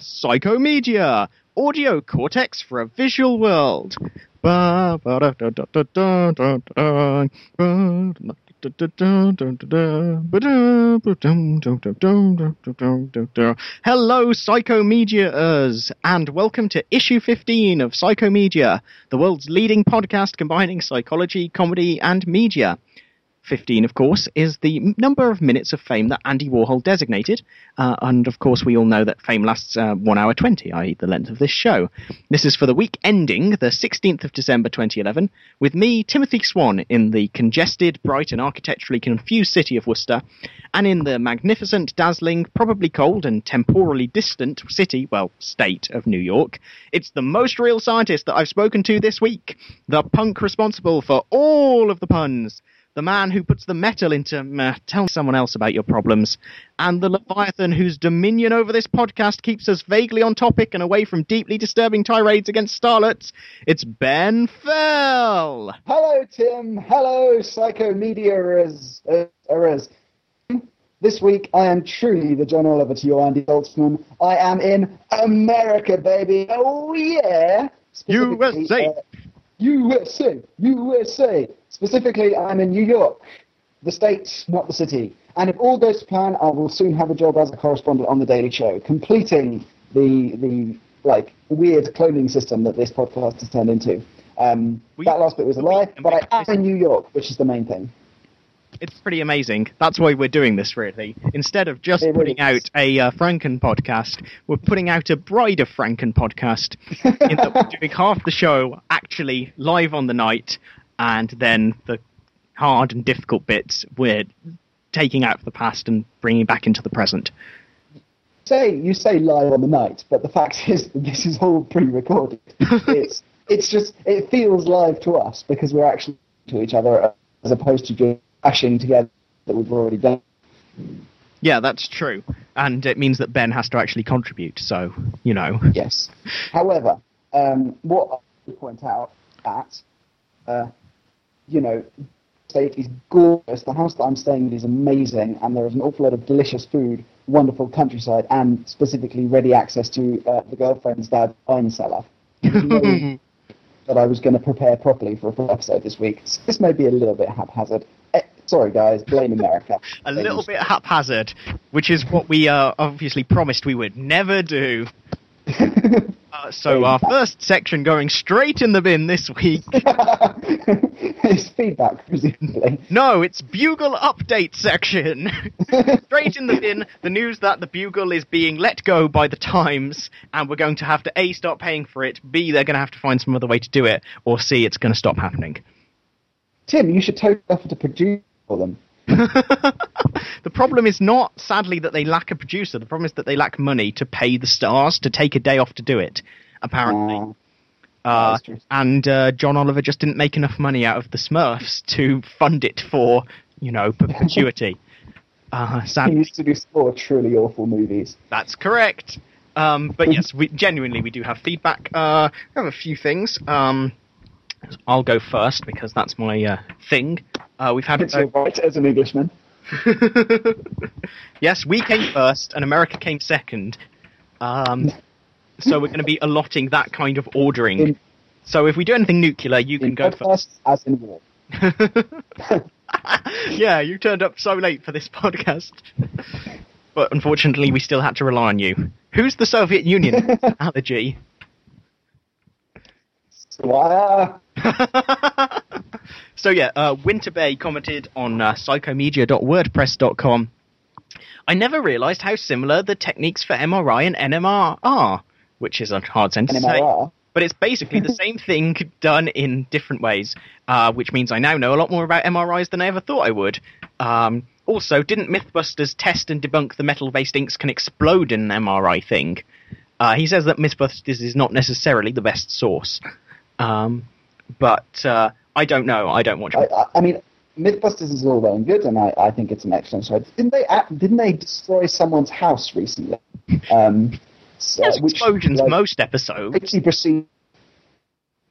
Psychomedia, audio cortex for a visual world. Hello, Psychomediaers, and welcome to issue 15 of Psychomedia, the world's leading podcast combining psychology, comedy, and media. 15, of course, is the number of minutes of fame that Andy Warhol designated. Uh, and of course, we all know that fame lasts uh, 1 hour 20, i.e., the length of this show. This is for the week ending the 16th of December 2011, with me, Timothy Swan, in the congested, bright, and architecturally confused city of Worcester, and in the magnificent, dazzling, probably cold, and temporally distant city, well, state of New York. It's the most real scientist that I've spoken to this week, the punk responsible for all of the puns the man who puts the metal into uh, tell someone else about your problems, and the Leviathan whose dominion over this podcast keeps us vaguely on topic and away from deeply disturbing tirades against starlets. It's Ben Fell. Hello, Tim. Hello, Psychomedia-ers. Uh. This week, I am truly the John Oliver to your Andy Zaltzman. I am in America, baby. Oh, yeah. USA. uh, USA. USA. Specifically, I'm in New York, the state, not the city. And if all goes to plan, I will soon have a job as a correspondent on the Daily Show, completing the the like weird cloning system that this podcast has turned into. Um, that last bit was a lie, but I am in New York, which is the main thing. It's pretty amazing. That's why we're doing this, really. Instead of just really putting out a uh, Franken podcast, we're putting out a Bride of Franken podcast. in that we're doing half the show actually live on the night, and then the hard and difficult bits we're taking out of the past and bringing back into the present. say you say live on the night, but the fact is this is all pre-recorded. it's it's just it feels live to us because we're actually to each other as opposed to just ashing together that we've already done. Yeah, that's true. And it means that Ben has to actually contribute, so, you know. Yes. However, um, what I point out that uh, you know, state is gorgeous. The house that I'm staying in is amazing, and there is an awful lot of delicious food, wonderful countryside, and specifically ready access to uh, the girlfriend's dad's wine cellar. That I was going to prepare properly for a full episode this week. So this may be a little bit haphazard. Eh, sorry, guys. Blame America. a little bit haphazard, which is what we uh, obviously promised we would never do. Uh, so our first section going straight in the bin this week. it's feedback, presumably. No, it's Bugle update section. straight in the bin, the news that the Bugle is being let go by the Times, and we're going to have to A, start paying for it, B, they're going to have to find some other way to do it, or C, it's going to stop happening. Tim, you should totally offer to produce for them. the problem is not, sadly, that they lack a producer. The problem is that they lack money to pay the stars to take a day off to do it, apparently. Uh, Uh, and uh, John Oliver just didn't make enough money out of the Smurfs to fund it for, you know, perpetuity. uh, he used to do four truly awful movies. that's correct. Um, but yes, we, genuinely, we do have feedback. Uh, we have a few things. Um, I'll go first because that's my uh, thing. Uh, we've had It's your right as an Englishman. yes, we came first and America came second. Um, so we're going to be allotting that kind of ordering. In- so if we do anything nuclear, you can go first. as in war. yeah, you turned up so late for this podcast. but unfortunately, we still had to rely on you. Who's the Soviet Union? Allergy. Wow. so yeah, uh, Winter Bay commented on uh, psychomedia.wordpress.com. I never realised how similar the techniques for MRI and NMR are, which is a hard sentence to say. But it's basically the same thing done in different ways, uh, which means I now know a lot more about MRIs than I ever thought I would. Um, also, didn't Mythbusters test and debunk the metal-based inks can explode in an MRI thing? Uh, he says that Mythbusters is not necessarily the best source. Um, but uh, I don't know. I don't watch. I, I, I mean, Mythbusters is all well and good, and I, I think it's an excellent show. Didn't they? Didn't they destroy someone's house recently? Um, so- There's which, explosions like, most episodes. safety proce-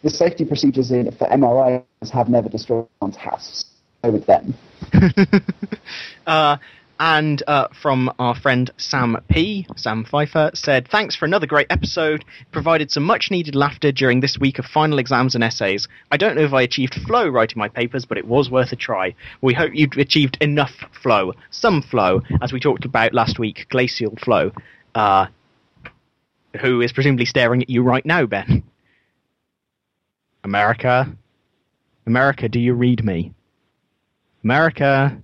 the safety procedures in for MRIs have never destroyed someone's house. go with them. uh, and uh, from our friend Sam P, Sam Pfeiffer, said, Thanks for another great episode. Provided some much needed laughter during this week of final exams and essays. I don't know if I achieved flow writing my papers, but it was worth a try. We hope you've achieved enough flow, some flow, as we talked about last week, glacial flow. Uh, who is presumably staring at you right now, Ben? America? America, do you read me? America?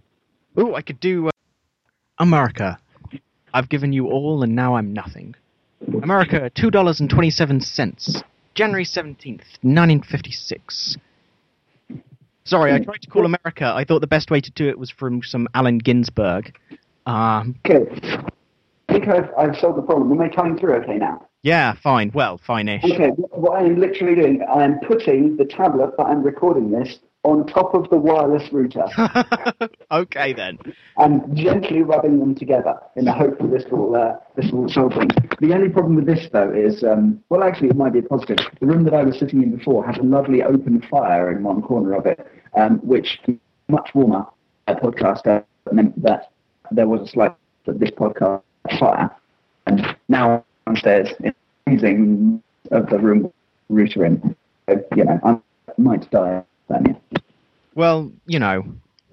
Ooh, I could do. America. I've given you all and now I'm nothing. America, $2.27. January 17th, 1956. Sorry, I tried to call America. I thought the best way to do it was from some Allen Ginsberg. Um, Okay. I think I've, I've solved the problem. Am I coming through okay now? yeah, fine. Well, fine-ish. Okay, what what I am literally doing, I am putting the tablet that I'm recording this on top of the wireless router okay then. and gently rubbing them together in the hope that this will uh, this will solve things. The only problem with this though is, um, well, actually, it might be a positive. The room that I was sitting in before had a lovely open fire in one corner of it, um, which much warmer. A podcast uh, meant that there was a slight that this podcast fire, and now downstairs in freezing of the room router in. So, you know, I might die. Then. Well, you know,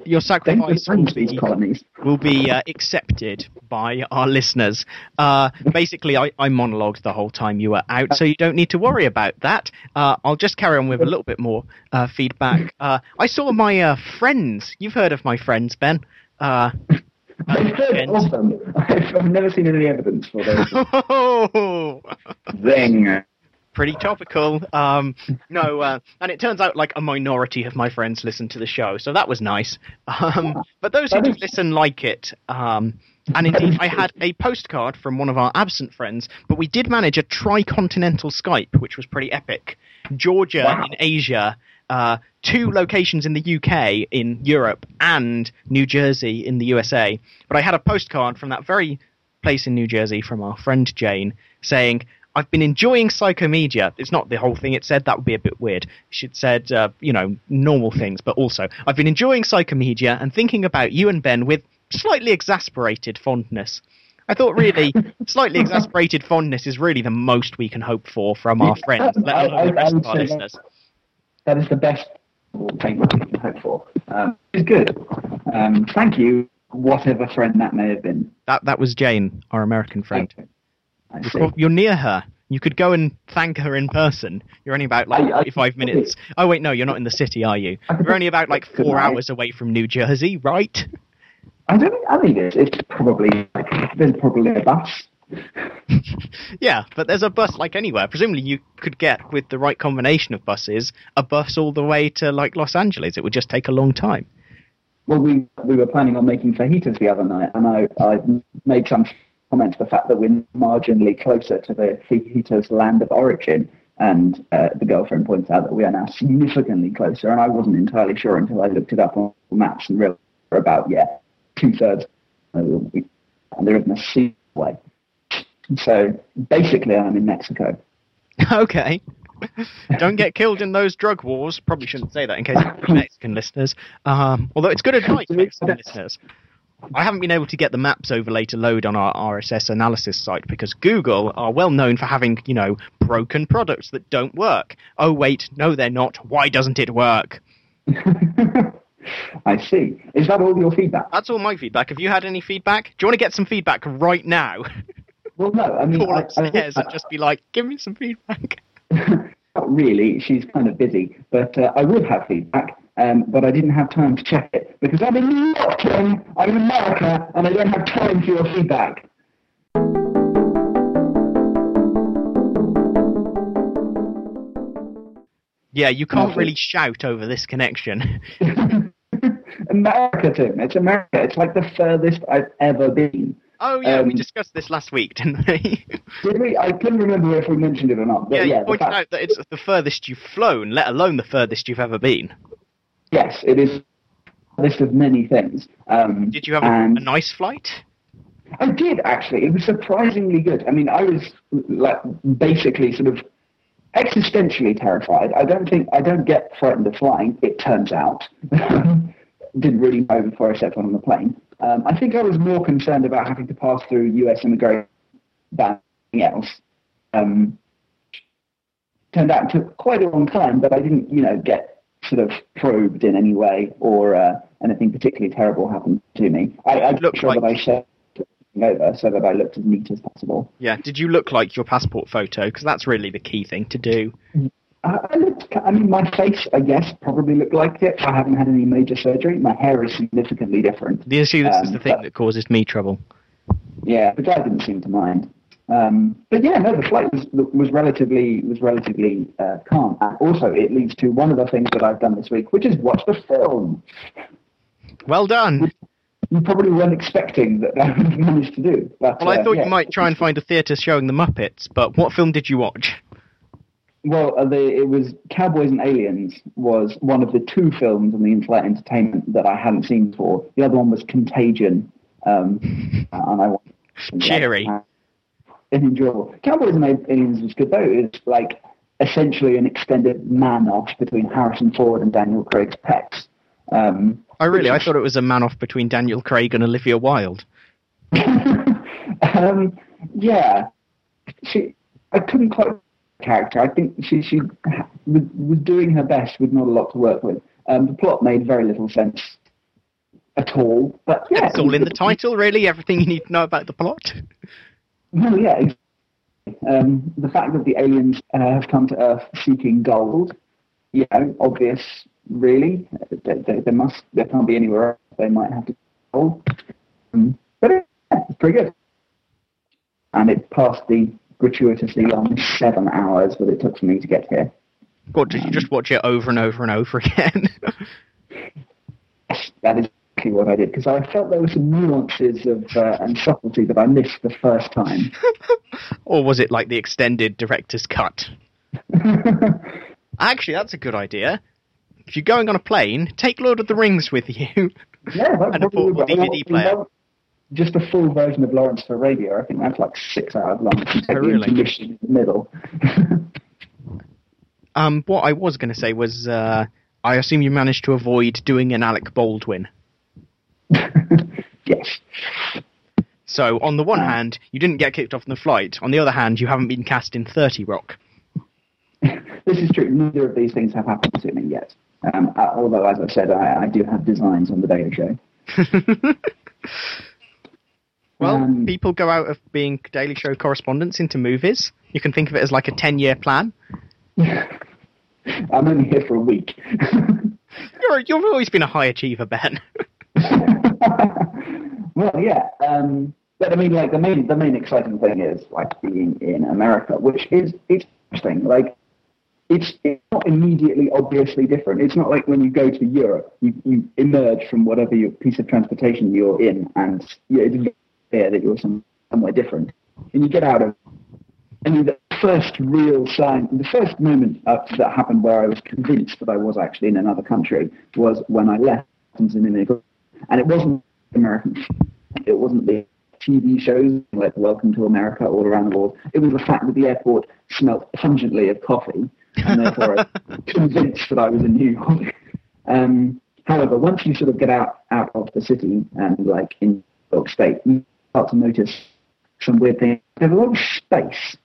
your sacrifice will be, colonies. will be uh, accepted by our listeners. Uh, basically, I, I monologued the whole time you were out, so you don't need to worry about that. Uh, I'll just carry on with a little bit more uh, feedback. Uh, I saw my uh, friends. You've heard of my friends, Ben. Uh, I've heard of them. I've, I've never seen any evidence for those. Zing. Pretty topical. Um, no, uh, and it turns out like a minority of my friends listen to the show, so that was nice. Um, but those who do listen like it. Um, and indeed, I had a postcard from one of our absent friends, but we did manage a tricontinental Skype, which was pretty epic. Georgia Wow. in Asia, uh, two locations in the UK, in Europe, and New Jersey in the USA. But I had a postcard from that very place in New Jersey from our friend Jane saying, I've been enjoying psychomedia. It's not the whole thing it said, that would be a bit weird. She'd said, uh, you know, normal things, but also, I've been enjoying psychomedia and thinking about you and Ben with slightly exasperated fondness. I thought really, slightly exasperated fondness is really the most we can hope for from our friends, let alone the rest of our listeners. That is the best thing we can hope for. Um, it's good. Um, thank you, whatever friend that may have been. That, that was Jane, our American friend. I see. Oh, you're near her. You could go and thank her in person. You're only about like I- I- 45 minutes. Oh wait, no, you're not in the city, are you? You're only about like four night. hours away from New Jersey, right? I don't. I mean, it's, it's probably there's probably a bus. yeah, but there's a bus like anywhere. Presumably, you could get with the right combination of buses a bus all the way to like Los Angeles. It would just take a long time. Well, we we were planning on making fajitas the other night, and I I made some comment the fact that we're marginally closer to the fajitas land of origin. And uh, the girlfriend points out that we are now significantly closer, and I wasn't entirely sure until I looked it up on maps and realized we're about yeah two thirds, and there isn't a single way. So basically, I'm in Mexico. okay. Don't get killed in those drug wars. Probably shouldn't say that in case of Mexican listeners. Um, although it's good advice, Mexican listeners. I haven't been able to get the maps overlay to load on our RSS analysis site because Google are well known for having, you know, broken products that don't work. Oh, wait, no, they're not. Why doesn't it work? I see. Is that all your feedback? That's all my feedback. Have you had any feedback? Do you want to get some feedback right now? Well, no. I mean, Call I, upstairs I, and just be like, give me some feedback. Not really. She's kind of busy, but uh, I would have feedback. Um, but I didn't have time to check it because I'm in lockdown. I'm in America, and I don't have time for your feedback. Yeah, you can't really shout over this connection. America, Tim. It's America. It's like the furthest I've ever been. Oh, yeah, we Um, discussed this last week, didn't we? Did we? I couldn't remember if we mentioned it or not. But yeah, yeah, you pointed fact- out that it's the furthest you've flown, let alone the furthest you've ever been. Yes, it is a list of many things. Um, Did you have a, and a nice flight? I did actually. It was surprisingly good. I mean, I was like basically sort of existentially terrified. I don't think I don't get frightened of flying. It turns out, didn't really know before I stepped on the plane. Um, I think I was more concerned about having to pass through U.S. immigration than anything else. Um, turned out it took quite a long time, but I didn't, you know, get sort of probed in any way or uh, anything particularly terrible happened to me. I, I Looked sure like- that I shared over so that I looked as neat as possible. Yeah. Did you look like your passport photo? Because that's really the key thing to do. I, I looked. I mean, my face, I guess, probably looked like it. I haven't had any major surgery. My hair is significantly different. The issue this is Um, the thing but- that causes me trouble. Yeah, the guy didn't seem to mind. Um, but yeah, no, the flight was was relatively was relatively uh, calm. And also, it leads to one of the things that I've done this week, which is watch the film. Well done. You probably weren't expecting that I would to do. But, Well, I uh, thought yeah. you might try and find a theatre showing the Muppets, but what film did you watch? Well, uh, the, it was Cowboys and Aliens was one of the two films on the in-flight entertainment that I hadn't seen before. The other one was Contagion, um, and I Cheery. And enjoyable. Cowboys and Aliens was good though. It's like essentially an extended man-off between Harrison Ford and Daniel Craig's pecs. Um, Oh, really? I thought it was a man off between Daniel Craig and Olivia Wilde. um, yeah, she. I couldn't quite character. I think she she was, was doing her best with not a lot to work with. Um, the plot made very little sense at all. But yeah, it's all in the title, really. Everything you need to know about the plot. No, yeah. exactly. Um, the fact that the aliens uh, have come to Earth seeking gold, you know, obvious. Really, there, there, there must there can't be anywhere else they might have to gold. Um, but yeah, it's pretty good. And it passed the gratuitously long seven hours that it took for me to get here. God, did you just watch it over and over and over again? Yes, that is exactly what I did because I felt there were some nuances of uh, and subtlety that I missed the first time. or was it like the extended director's cut? Actually, that's a good idea. If you're going on a plane, take Lord of the Rings with you. Yeah, And a portable DVD player. Just a full version of Lawrence of Arabia. I think that's like six hours long. Oh, really? in the middle. Um, what I was going to say was, uh, I assume you managed to avoid doing an Alec Baldwin. yes. So, on the one Ah. hand, you didn't get kicked off the flight. On the other hand, you haven't been cast in 30 Rock. This is true. Neither of these things have happened to me yet. Um, uh, although, as I said, I, I do have designs on the Daily Show. Well, Um, people go out of being Daily Show correspondents into movies. You can think of it as like a 10 year plan. I'm only here for a week. You're, you've always been a high achiever, Ben. well, yeah. Um, but I mean, like the main the main exciting thing is like being in America, which is it's interesting. Like it's it's not immediately obviously different. It's not like when you go to Europe, you, you emerge from whatever your piece of transportation you're in, and you it's clear that you're some, somewhere different. And you get out of. I mean, the first real sign, the first moment uh, that happened where I was convinced that I was actually in another country was when I left as an immigrant. And it wasn't American. It wasn't the TV shows like Welcome to America all around the world. It was the fact that the airport smelt pungently of coffee, and therefore I was convinced that I was in New York. Um, however, once you sort of get out out of the city and like in New York State, you start to notice some weird things. There's a lot of space.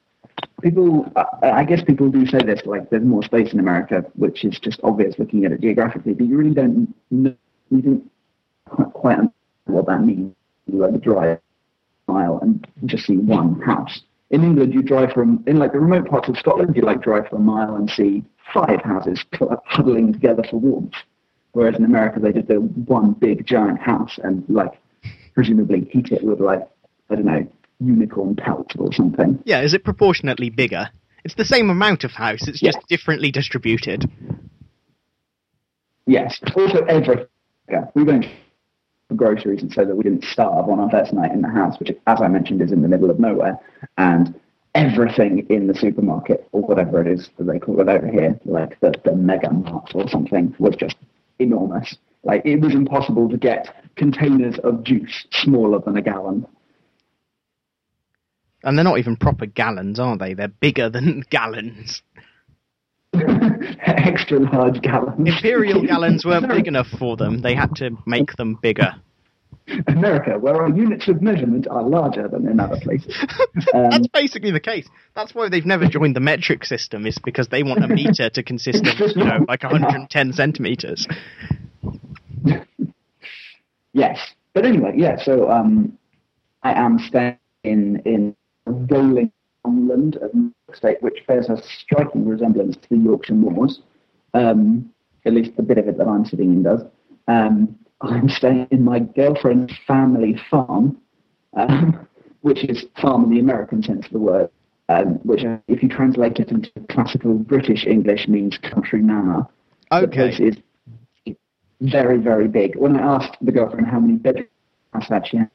People, I guess people do say this, like there's more space in America, which is just obvious looking at it geographically, but you really don't know, you don't quite quite understand what that means. You like drive a mile and just see one house. In England, you drive from in like the remote parts of Scotland, you like drive for a mile and see five houses huddling together for warmth. Whereas in America, they just do one big giant house and like presumably heat it with like I don't know unicorn pelt or something. Yeah, is it proportionately bigger? It's the same amount of house, it's just differently distributed. Yes. Also, every yeah, we went groceries and so that we didn't starve on our first night in the house, which, as I mentioned, is in the middle of nowhere. And everything in the supermarket or whatever it is that they call it over here, like the, the mega mart or something, was just enormous. Like it was impossible to get containers of juice smaller than a gallon. And they're not even proper gallons, are they? They're bigger than gallons. extra large gallons. Imperial gallons weren't big enough for them. They had to make them bigger. America, where our units of measurement are larger than in other places. That's Um, basically the case. That's why they've never joined the metric system, is because they want a meter to consist of, you know, like 110 centimeters. yes, but anyway, yeah. So um, I am staying in in Rolling Island, a state which bears a striking resemblance to the Yorkshire Moors. Um, at least the bit of it that I'm sitting in does. Um, I'm staying in my girlfriend's family farm, um, which is farm in the American sense of the word, um, which, if you translate it into classical British English, means country manor. The place Okay. is very, very big. When I asked the girlfriend how many bedrooms house actually had,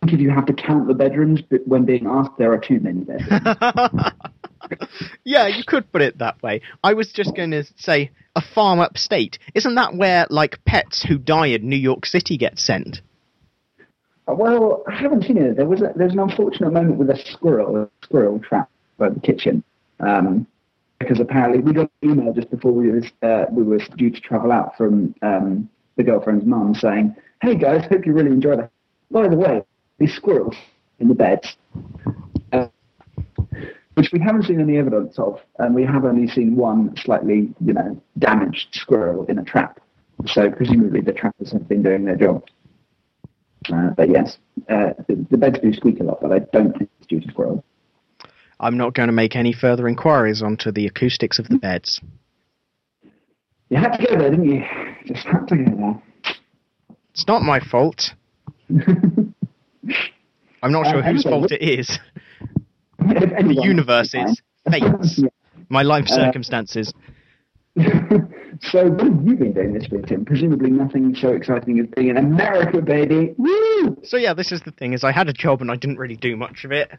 think if you have to count the bedrooms, but when being asked, there are too many bedrooms. yeah, you could put it that way. I was just going to say a farm upstate. Isn't that where, like, pets who die in New York City get sent? Uh, well, I haven't seen it. There was a, there's an unfortunate moment with a squirrel, a squirrel trap by the kitchen, um, because apparently we got an email just before we was uh, we were due to travel out from um, the girlfriend's mum saying, "Hey guys, hope you really enjoy that. By the way, these squirrels in the beds." Uh, which we haven't seen any evidence of, and we have only seen one slightly, you know, damaged squirrel in a trap. So presumably the trappers have been doing their job. Uh, but yes, uh, the, the beds do squeak a lot, but I don't think it's due to squirrels. I'm not going to make any further inquiries onto the acoustics of the beds. You had to go there, didn't you? Just had to go It's not my fault. I'm not Uh, sure whose anyway, fault it is. The anyone- universe's fates, my life Uh, circumstances. so what have you been doing this week, Tim? Presumably nothing so exciting as being in America, baby. Woo! So yeah, this is the thing: is I had a job and I didn't really do much of it.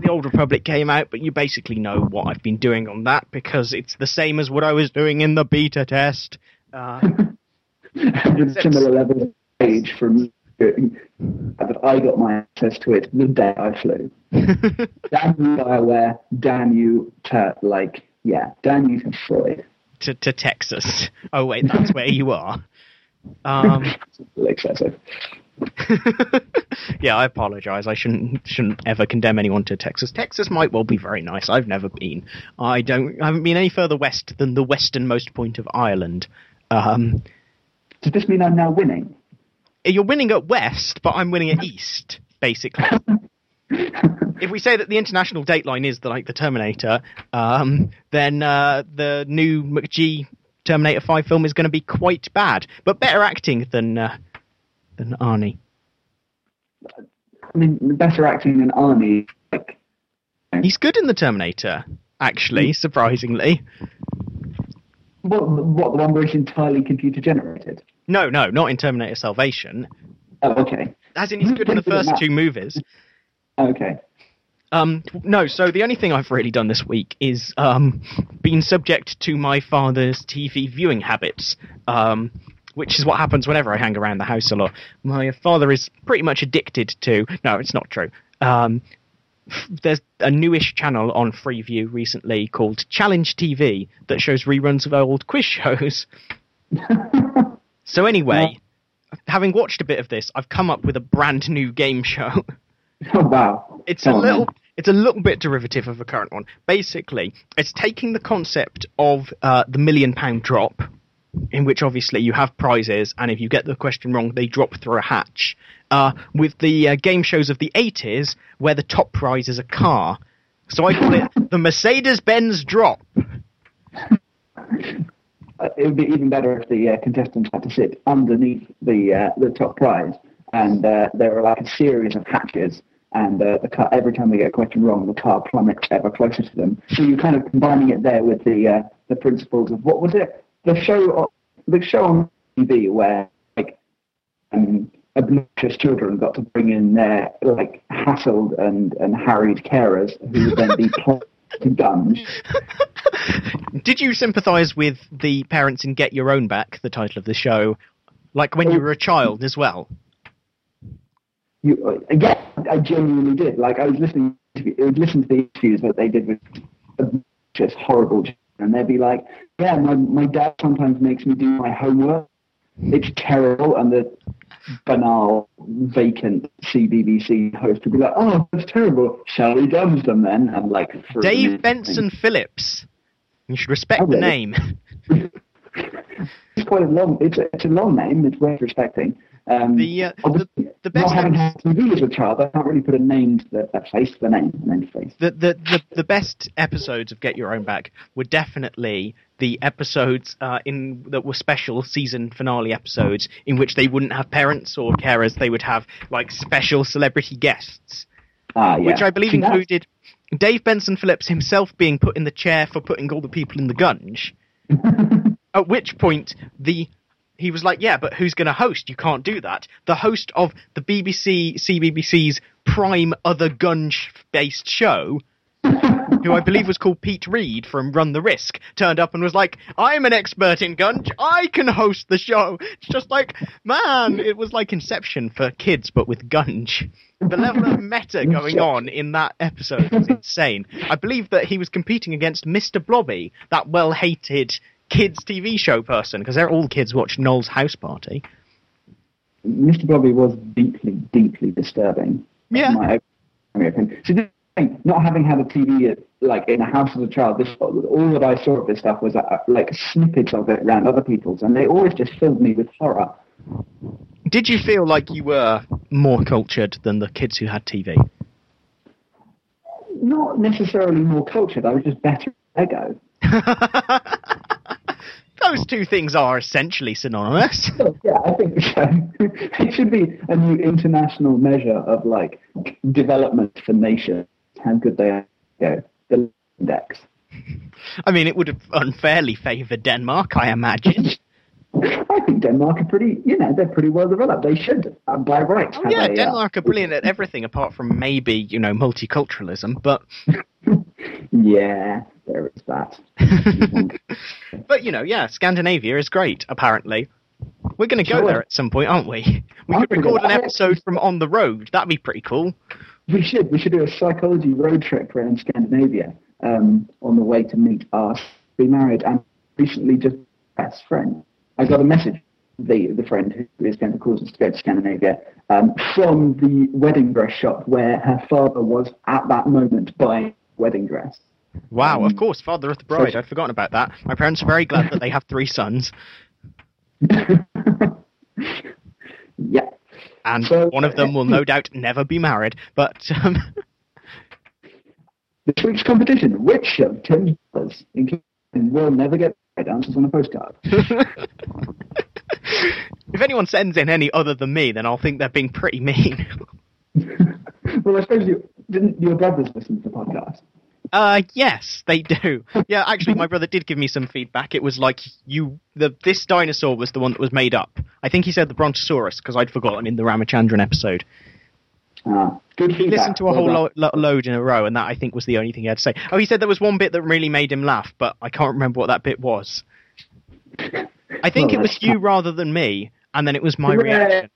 The Old Republic came out, but you basically know what I've been doing on that because it's the same as what I was doing in the beta test. Uh, similar levels of age from that I got my access to it the day I flew. Damn you, Bioware. Damn you to, like, yeah, damn you to Freud. to to Texas. Oh wait, that's where you are. Um, excessive. yeah, I apologize. I shouldn't shouldn't ever condemn anyone to Texas. Texas might well be very nice. I've never been. I don't. I haven't been any further west than the westernmost point of Ireland. Um, Does this mean I'm now winning? You're winning at west, but I'm winning at east, basically. if we say that the international dateline is the, like the Terminator, um, then uh, the new McG Terminator Five film is going to be quite bad, but better acting than uh, than Arnie. I mean, better acting than Arnie. Like, He's good in the Terminator, actually, surprisingly. what, what, the one where it's entirely computer generated? No, no, not in Terminator Salvation. Oh, okay. As in, he's good in the first two movies. Okay. Um, no, so the only thing I've really done this week is um, been subject to my father's TV viewing habits, um, which is what happens whenever I hang around the house a lot. My father is pretty much addicted to. No, it's not true. Um, there's a newish channel on Freeview recently called Challenge TV that shows reruns of old quiz shows. so anyway, having watched a bit of this, I've come up with a brand new game show. Oh, wow. It's Come a on, little. then. It's a little bit derivative of the current one. Basically, it's taking the concept of uh, the million pound drop, in which obviously you have prizes, and if you get the question wrong, they drop through a hatch. Uh, with the uh, game shows of the 80s, where the top prize is a car. So I call it the Mercedes Benz drop. Uh, it would be even better if the uh, contestants had to sit underneath the uh, the top prize, and uh, there are like a series of hatches, and uh, the car, every time they get a question wrong, the car plummets ever closer to them. So you're kind of combining it there with the uh, the principles of what was it? The show, on- the show on TV where like um, obnoxious children got to bring in their like hassled and and harried carers who would then be Did you sympathise with the parents in Get Your Own Back, the title of the show, like when you were a child as well? You, uh, yeah, I genuinely did. Like I was listening to, I was listening to the interviews that they did with just horrible children and they'd be like, "Yeah, my my dad sometimes makes me do my homework. It's terrible," and the banal, vacant CBBC host would be like, "Oh, that's terrible. Shall we dums them then?" And like throw them in. Dave Benson Phillips. You should respect Oh, the name. It's quite a long. It's a, it's a long name. It's worth respecting. Um, The, uh, the, the best not having had TV as a child, I can't really put a name to the a face the name, a name face. the, the, the, the best episodes of Get Your Own Back were definitely the episodes uh, in that were special season finale episodes in which they wouldn't have parents or carers. They would have like special celebrity guests, Ah, yeah. which I believe included Dave Benson Phillips himself being put in the chair for putting all the people in the gunge. At which point the he was like, "Yeah, but who's going to host? You can't do that." The host of the BBC CBBC's prime other gunge-based show, who I believe was called Pete Reed from Run the Risk, turned up and was like, "I'm an expert in gunge. I can host the show." It's just like, man, it was like Inception for kids, but with gunge. The level of meta going on in that episode was insane. I believe that he was competing against Mr. Blobby, that well-hated kids TV show person, because they're all kids watch Noel's House Party. Mr. Blobby was deeply, deeply disturbing. Yeah. So this thing, not having had a TV at, like in a house as a child, this all that I saw of this stuff was uh, like snippets of it around other people's, and they always just filled me with horror. Did you feel like you were more cultured than the kids who had TV? Not necessarily more cultured. I was just better at Lego. Those two things are essentially synonymous. Yeah, I think it should be a new international measure of like development for nations. How good they are. Yeah, the index. I mean, it would have unfairly favoured Denmark, I imagine. I think Denmark are pretty, you know, they're pretty well developed. They should, uh, by rights. Oh, yeah, a, uh, Denmark are brilliant at everything apart from maybe, you know, multiculturalism, but Yeah, there is that. but you know, yeah, Scandinavia is great, apparently. We're going to go Sure. there at some point, aren't we? We I'm could record an episode from On the Road. That'd be pretty cool. we should, we should do a psychology road trip around Scandinavia um, on the way to meet our be married and recently just best friend. I got a message, the the friend who is going to cause us to go to Scandinavia, um, from the wedding dress shop where her father was at that moment buying wedding dress. Wow, Um, of course, father of the bride. so- I'd forgotten about that. My parents are very glad that they have three sons, yeah. and So- one of them will no doubt never be married. But um, This week's competition, which of Tim's brothers, including will never get right answers on a postcard? if anyone sends in any other than me, then I'll think they're being pretty mean. well, I suppose you didn't your brothers listen to the podcast. Uh, yes, they do. Yeah, actually, my brother did give me some feedback. It was like you, the this dinosaur was the one that was made up. I think he said the Brontosaurus because I'd forgotten in the Ramachandran episode. Ah, good He feedback. listened to a whole lo- lo- load in a row, and that I think was the only thing he had to say. Oh, he said there was one bit that really made him laugh, but I can't remember what that bit was. I think Well, it was you rather than me, and then it was my reaction.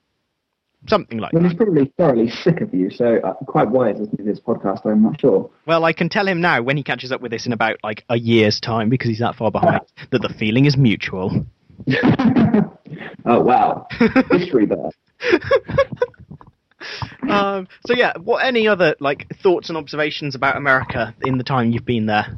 Something like Well, that. he's probably thoroughly sick of you, so uh, quite wise isn't he, this podcast, I'm not sure. Well, I can tell him now when he catches up with this in about like a year's time because he's that far behind that the feeling is mutual. oh, wow. History there. um, so yeah, what any other like thoughts and observations about America in the time you've been there?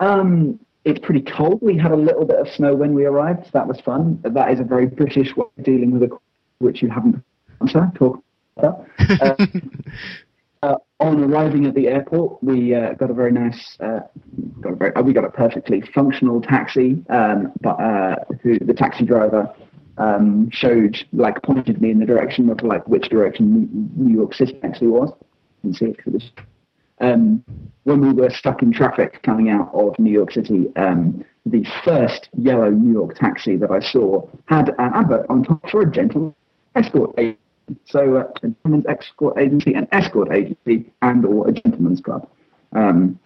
Um, it's pretty cold. We had a little bit of snow when we arrived. So that was fun. That is a very British way of dealing with a which you haven't answered. Talk about. Uh, uh, on arriving at the airport, we uh, got a very nice, uh, got a very, uh, we got a perfectly functional taxi. Um, but uh, who the taxi driver um, showed, like, pointed me in the direction of like which direction New York City actually was. You can see it this um, when we were stuck in traffic coming out of New York City, um, the first yellow New York taxi that I saw had an advert on top for a gentleman escort agency. So, uh, a gentleman's escort agency, an escort agency, and or a gentleman's club. Um,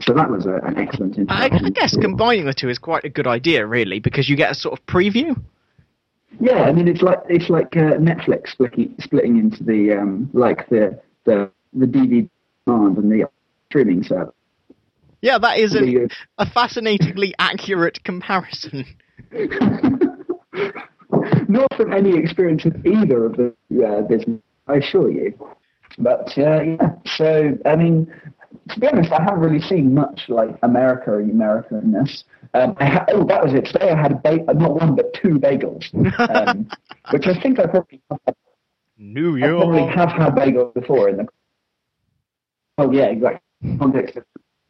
so that was a, an excellent I. I guess combining the two is quite a good idea, really, because you get a sort of preview. Yeah, I mean it's like it's like uh, Netflix splitting splitting into the um, like the the the DVD demand and the streaming service. Yeah, that is a, a fascinatingly accurate comparison. Not from any experience in either of the uh, business, I assure you. But uh, yeah, so I mean, to be honest, I haven't really seen much like America or America in this. Um, I ha- oh, that was it. Today I had a ba- not one but two bagels, um, which I think I probably, I New probably York. have had bagels before in the. Oh yeah, exactly. Context of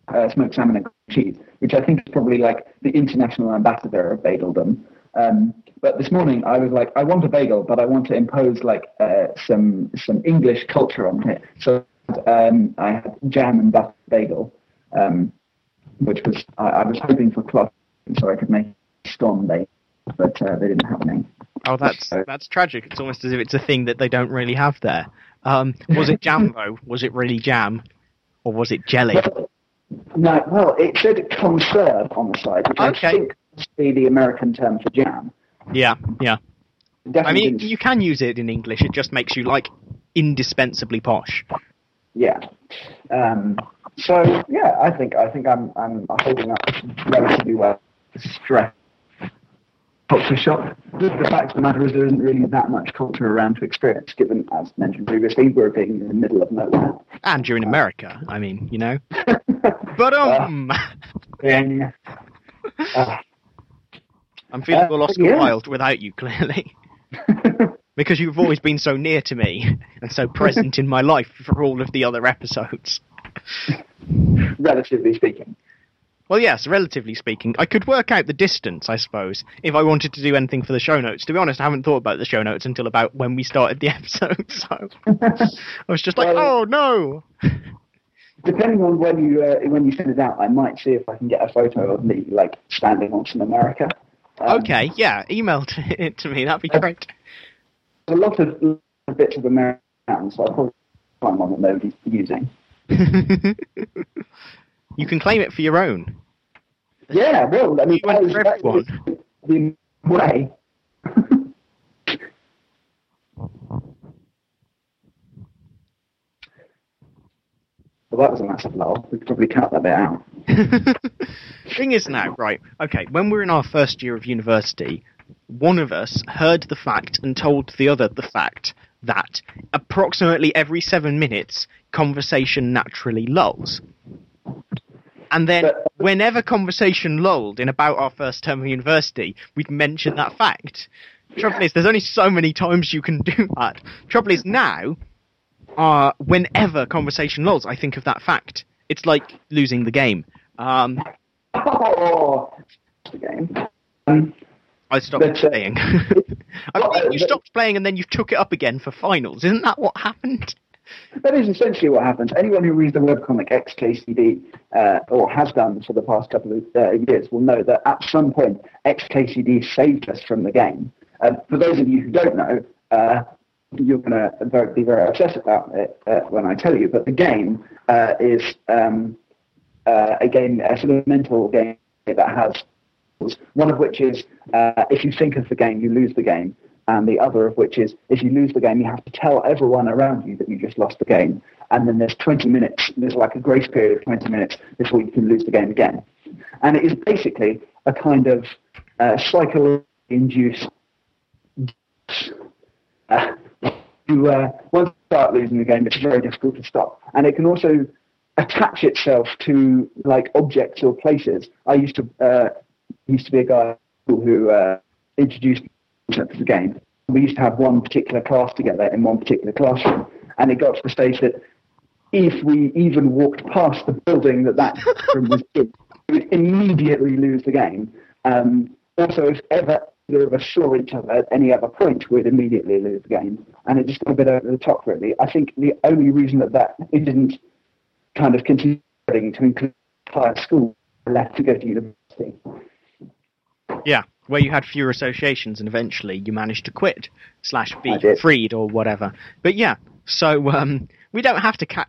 uh, smoked salmon and cheese, which I think is probably like the international ambassador of bageldom. Um, but this morning I was like, I want a bagel, but I want to impose like uh, some some English culture on it. So um, I had jam and butter bagel, um, which was I, I was hoping for cloth so I could make scone bagel, but uh, they didn't have any. Oh, that's that's tragic. It's almost as if it's a thing that they don't really have there. Um, was it jam though? Was it really jam, or was it jelly? Well, no, well, it said conserve on the side, which Okay. I think must be the American term for jam. Yeah, yeah. Definitely I mean, didn't- you can use it in English. It just makes you like indispensably posh. yeah. Um, so yeah, I think I think I'm I'm holding up relatively well. Stress. Culture shock. The, the fact of the matter is there isn't really that much culture around to experience, given, as mentioned previously, we're being in the middle of nowhere. And you're in America. I mean, you know. But um, Being, uh, I'm feeling uh, Oscar yeah. Wilde without you, clearly, because you've always been so near to me and so present in my life for all of the other episodes. relatively speaking. Well, yes, relatively speaking, I could work out the distance, I suppose, if I wanted to do anything for the show notes. To be honest, I haven't thought about the show notes until about when we started the episode, so I was just like, Well- oh no. Depending on when you uh, when you send it out, I might see if I can get a photo of me like standing on some America. Um, Okay, yeah, email it to me, that'd be great. There's a lot of bits of American, so I'll probably find one that nobody's using. you can claim it for your own. Yeah, well, I mean, You went that is- for that is everyone. the way. well, that was a massive lull. We could probably cut that bit out. Thing is now, right, okay, when we we're in our first year of university, one of us heard the fact and told the other the fact that approximately every seven minutes, conversation naturally lulls. And then, whenever conversation lulled in about our first term of university, we'd mention that fact. Trouble is, there's only so many times you can do that. Trouble is now, uh, whenever conversation lulls, I think of that fact. It's like losing the game. Um, Oh, the game. Um, I stopped But, uh, playing. I well, think uh, you stopped playing and then you took it up again for finals. Isn't that what happened? That is essentially what happens. Anyone who reads the webcomic XKCD uh, or has done for the past couple of uh, years will know that at some point XKCD saved us from the game. Uh, for those of you who don't know, uh, you're going to be very upset about it uh, when I tell you, but the game uh, is um, uh, a game, a sort of mental game that has one of which is uh, if you think of the game, you lose the game, and the other of which is if you lose the game, you have to tell everyone around you that you just lost the game, and then there's 20 minutes, there's like a grace period of 20 minutes before you can lose the game again, and it is basically a kind of psychologically induced. Uh, you uh, once start losing the game, it's very difficult to stop, and it can also attach itself to like objects or places. I used to uh, used to be a guy who uh, introduced the concept of the game. We used to have one particular class together in one particular classroom, and it got to the stage that if we even walked past the building that that room was in, we would immediately lose the game. Um, also, if ever either of us saw each other at any other point, we'd immediately lose the game. And it just got a bit over the top, really. I think the only reason that, that it didn't kind of continue to include entire school left to go to university. Yeah, where you had fewer associations and eventually you managed to quit slash be freed or whatever. But yeah, so um, we don't have to ca-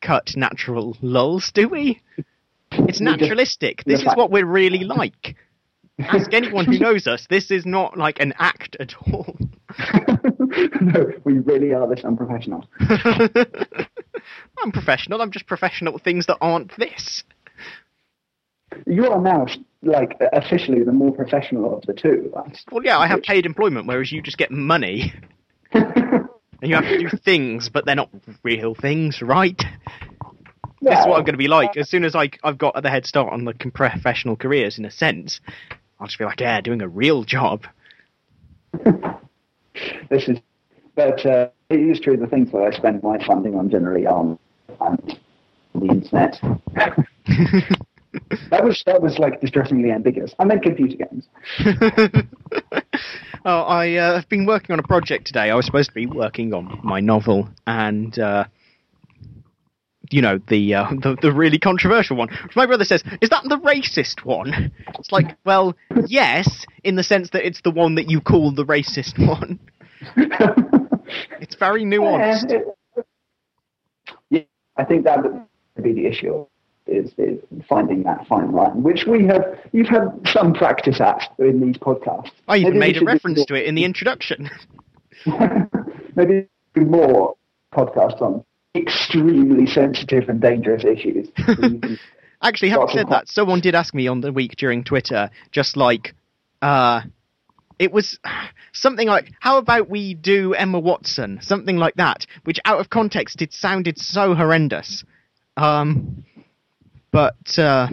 cut natural lulls, do we? It's naturalistic. This is what we're really like. Ask anyone who knows us. This is not like an act at all. no, we really are this unprofessional. I'm professional. I'm just professional at things that aren't this. You are now like officially the more professional of the two. Well, yeah, I have paid employment, whereas you just get money. and you have to do things, but they're not real things, right? This is what I'm going to be like. As soon as I, I've got the head start on the professional careers, in a sense, I'll just be like, yeah, doing a real job. this is, but uh, it is true. The things that I spend my funding on generally on, on the internet. that was that was like distressingly ambiguous. I meant computer games. oh, I uh, have been working on a project today. I was supposed to be working on my novel, and uh, you know the, uh, the the really controversial one. Which my brother says is that the racist one. It's like, well, yes, in the sense that it's the one that you call the racist one. it's very nuanced. Yeah, I think that would be the issue is, is finding that fine line, which we have you've had some practice at in these podcasts. I even Maybe made a reference to it in the introduction. Maybe more podcasts on extremely sensitive and dangerous issues. Actually, having said that, someone did ask me on the week during Twitter, just like, uh, it was something like, "How about we do Emma Watson?" Something like that, which out of context it sounded so horrendous. Um, but uh,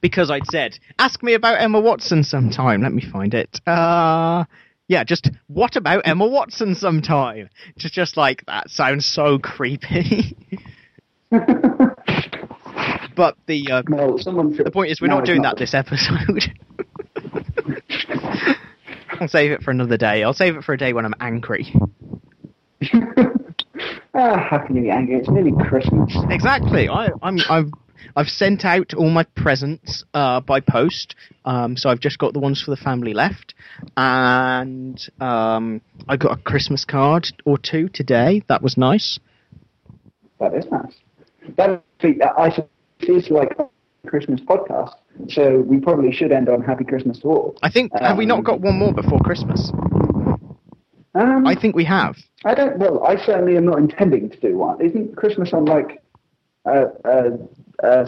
because I'd said, "Ask me about Emma Watson sometime." Let me find it. Uh, yeah, just what about Emma Watson sometime? Just just like that sounds so creepy. but the uh, well, the point is we're not doing that this episode. I'll save it for another day. I'll save it for a day when I'm angry. ah, how can you be angry? It's nearly Christmas. Exactly. I, I'm I'm I've sent out all my presents uh, by post, um, so I've just got the ones for the family left, and um, I got a Christmas card or two today. That was nice. That is nice. That I feels like a Christmas podcast, so we probably should end on Happy Christmas to all. I think um, have we not got one more before Christmas? Um, I think we have. I don't. Well, I certainly am not intending to do one. Isn't Christmas on like uh, uh,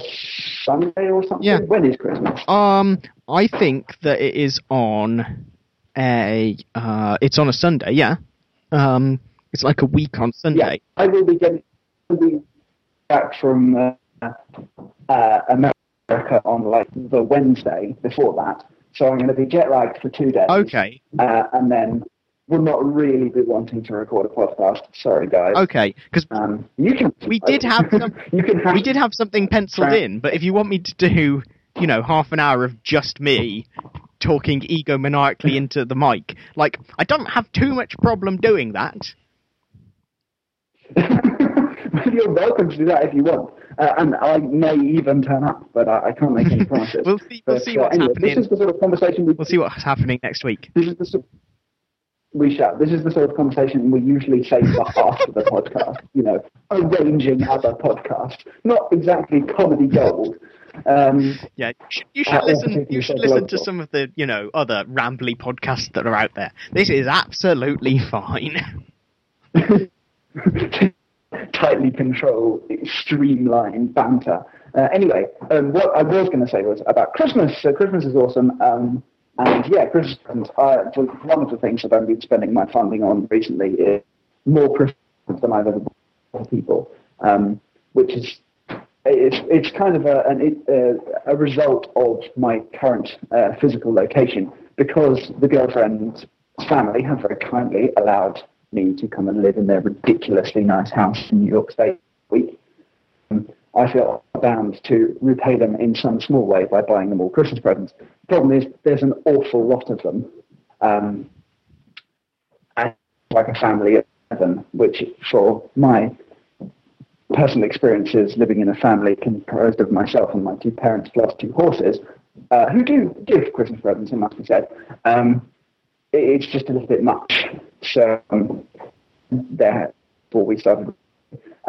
Sunday or something? Yeah. When is Christmas? Um, I think that it is on a. Uh, it's on a Sunday. Yeah. Um, it's like a week on Sunday. Yeah, I will be getting back from uh, uh, America on like the Wednesday before that. So I'm going to be jet lagged for two days. Okay. Uh, and then will not really be wanting to record a podcast. Sorry, guys. Okay, because um, you can. We did have some, you can. Have, we did have something penciled in, but if you want me to do, you know, half an hour of just me talking egomaniacally into the mic, like I don't have too much problem doing that. You're welcome to do that if you want. Uh, and I may even turn up, but I, I can't make any promises. we'll see. We'll but, see what's uh, anyway, happening. This is the sort of conversation we. We'll see what's happening next week. This is the we shall. This is the sort of conversation we usually say for after the podcast. You know, arranging other podcasts, not exactly comedy gold. Um, yeah, you should, you should listen. You should listen to some of the you know other rambly podcasts that are out there. This is absolutely fine. Tightly controlled, streamlined banter. Uh, anyway, um, what I was going to say was about Christmas. So Christmas is awesome. Um, and yeah, Christmas. Uh, one of the things that I've been spending my funding on recently is more Christmas than I've ever for people, um, which is it's it's kind of a an, uh, a result of my current uh, physical location because the girlfriend's family have very kindly allowed me to come and live in their ridiculously nice house in New York State week. Um, I feel bound to repay them in some small way by buying them all Christmas presents. The problem is there's an awful lot of them. Um, and like a family of seven, which for my personal experiences living in a family composed of myself and my two parents plus two horses, uh, who do give Christmas presents, it must be said, um, it's just a little bit much. So um, before we started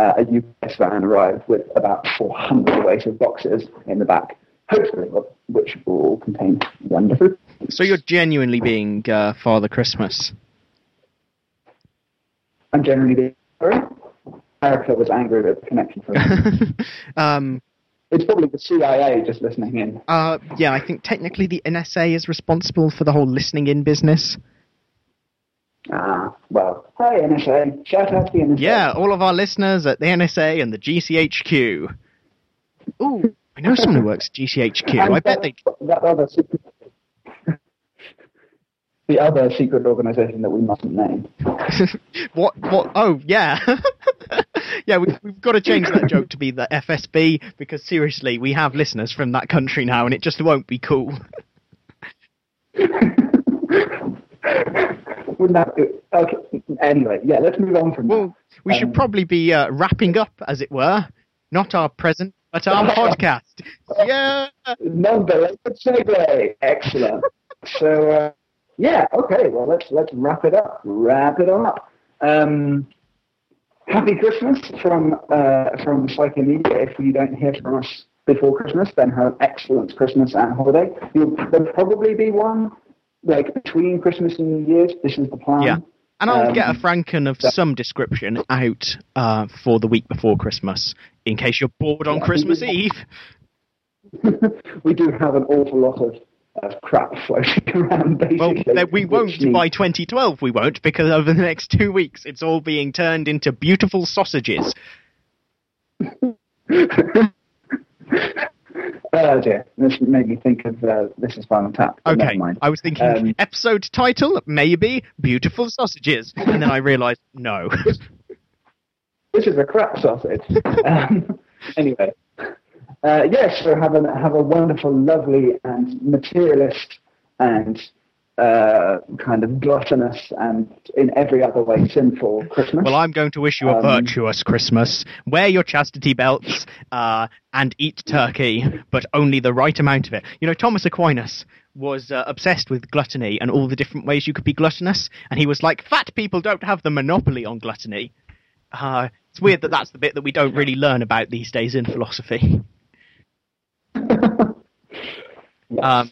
uh, a UPS van arrived with about 400 weight of boxes in the back, hopefully, which will all contain wonderful. So you're genuinely being uh, Father Christmas. I'm genuinely being sorry. America was angry with the connection. um, It's probably the CIA just listening in. Uh, yeah, I think technically the NSA is responsible for the whole listening in business. Ah, well, hi NSA, shout out to the NSA. Yeah, all of our listeners at the NSA and the GCHQ. Ooh, I know someone who works at GCHQ. I bet they. that other secret, the other secret organization that we mustn't name. what? What? Oh, yeah. yeah, we, we've got to change that joke to be the FSB because seriously, we have listeners from that country now, and it just won't be cool. Wouldn't that be, okay? Anyway, yeah, let's move on from Well, we should Um, probably be uh, wrapping up, as it were. Not our present, but our podcast. Yeah. that. Nonetheless, segue. Excellent. so, uh, yeah, okay. Well, let's let's wrap it up. Wrap it up. Um, happy Christmas from uh, from Psycho Media. If you don't hear from us before Christmas, then have an excellent Christmas and holiday. You'll, there'll probably be one like between Christmas and New Year's. This is the plan. Yeah. And I'll Um, get a Franken of some description out uh, for the week before Christmas, in case you're bored on Yeah, Christmas Eve. we do have an awful lot of, of crap floating around, basically. Well, we won't needs- by 2012. We won't because over the next two weeks, it's all being turned into beautiful sausages. Oh dear, this made me think of uh, This Is Spinal Tap. Okay, never mind. I was thinking Um, episode title maybe beautiful sausages, and then I realised no. This is a crap sausage. um, anyway, uh, yes, so have a, have a wonderful, lovely, and materialist and uh, kind of gluttonous and in every other way sinful Christmas. Well, I'm going to wish you a Um, virtuous Christmas. Wear your chastity belts uh, and eat turkey, but only the right amount of it. You know, Thomas Aquinas was uh, obsessed with gluttony and all the different ways you could be gluttonous, and he was like, "Fat people don't have the monopoly on gluttony." Uh, it's weird that that's the bit that we don't really learn about these days in philosophy. Yes. Um,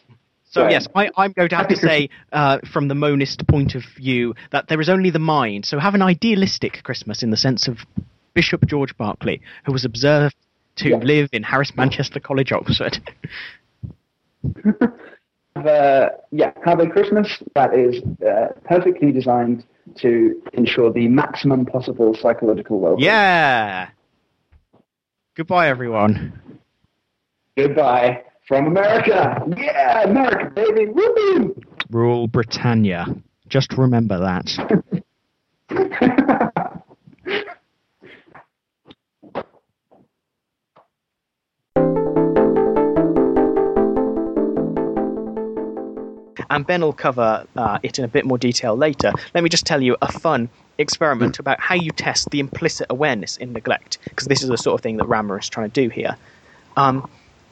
so yes, I, I'm going to have to say, uh, from the monist point of view, that there is only the mind. So have an idealistic Christmas in the sense of Bishop George Berkeley, who was observed to Yeah. live in Harris Manchester College, Oxford. have a, yeah, have a Christmas that is uh, perfectly designed to ensure the maximum possible psychological well-being. yeah. Goodbye, everyone. Goodbye from America. Yeah, America, baby. Woo! Rule Britannia. Just remember that. and Ben will cover uh, it in a bit more detail later. Let me just tell you a fun experiment about how you test the implicit awareness in neglect, because this is the sort of thing that Rama is trying to do here. Um,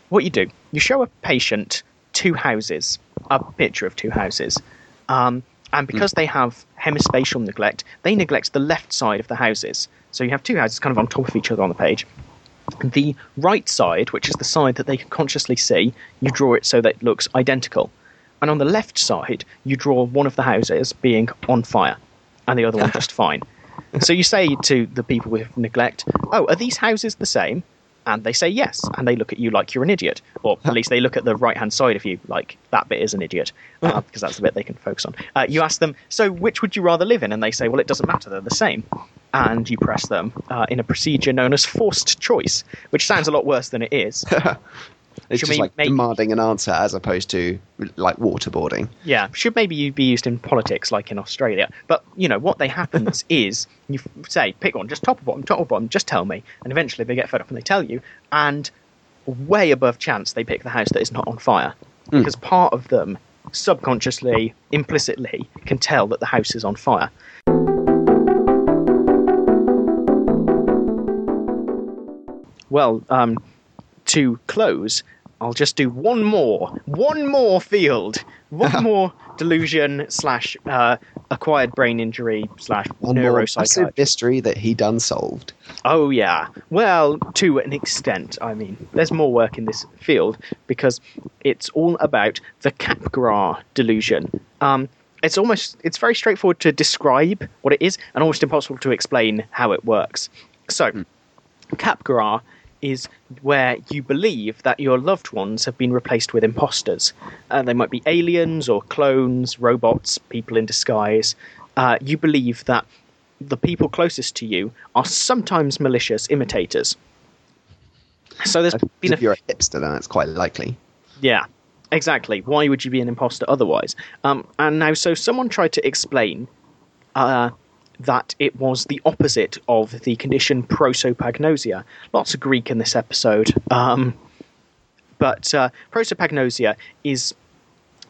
what you do, you show a patient two houses, a picture of two houses, um, and because they have hemispatial neglect, they neglect the left side of the houses. So you have two houses kind of on top of each other on the page. The right side, which is the side that they can consciously see, you draw it so that it looks identical. And on the left side, you draw one of the houses being on fire and the other one just fine. So you say to the people with neglect, Oh, are these houses the same? And they say yes. And they look at you like you're an idiot. Or at least they look at the right hand side of you like that bit is an idiot, uh, because that's the bit they can focus on. Uh, you ask them, So which would you rather live in? And they say, Well, it doesn't matter, they're the same. And you press them uh, in a procedure known as forced choice, which sounds a lot worse than it is. It's Should just like make- demanding an answer as opposed to like waterboarding. Yeah, should maybe be used in politics like in Australia. But you know what they happens is you say pick one, just top or bottom, top or bottom, just tell me, and eventually they get fed up and they tell you, and way above chance they pick the house that is not on fire because part of them subconsciously, implicitly can tell that the house is on fire. Well, um, to close, I'll just do one more, one more field, one more delusion slash uh, acquired brain injury slash One neuropsychiatry. mystery that he done solved. Oh yeah, well, to an extent. I mean, there's more work in this field because it's all about the Capgras delusion. Um, it's almost it's very straightforward to describe what it is, and almost impossible to explain how it works. So, Capgras is where you believe that your loved ones have been replaced with imposters. Uh, they might be aliens or clones, robots, people in disguise. Uh, you believe that the people closest to you are sometimes malicious imitators. So there's been a if you're a hipster, then that's quite likely. yeah, exactly. Why would you be an imposter otherwise? Um, and now, so someone tried to explain uh, that it was the opposite of the condition prosopagnosia. Lots of Greek in this episode. Um, but uh, prosopagnosia is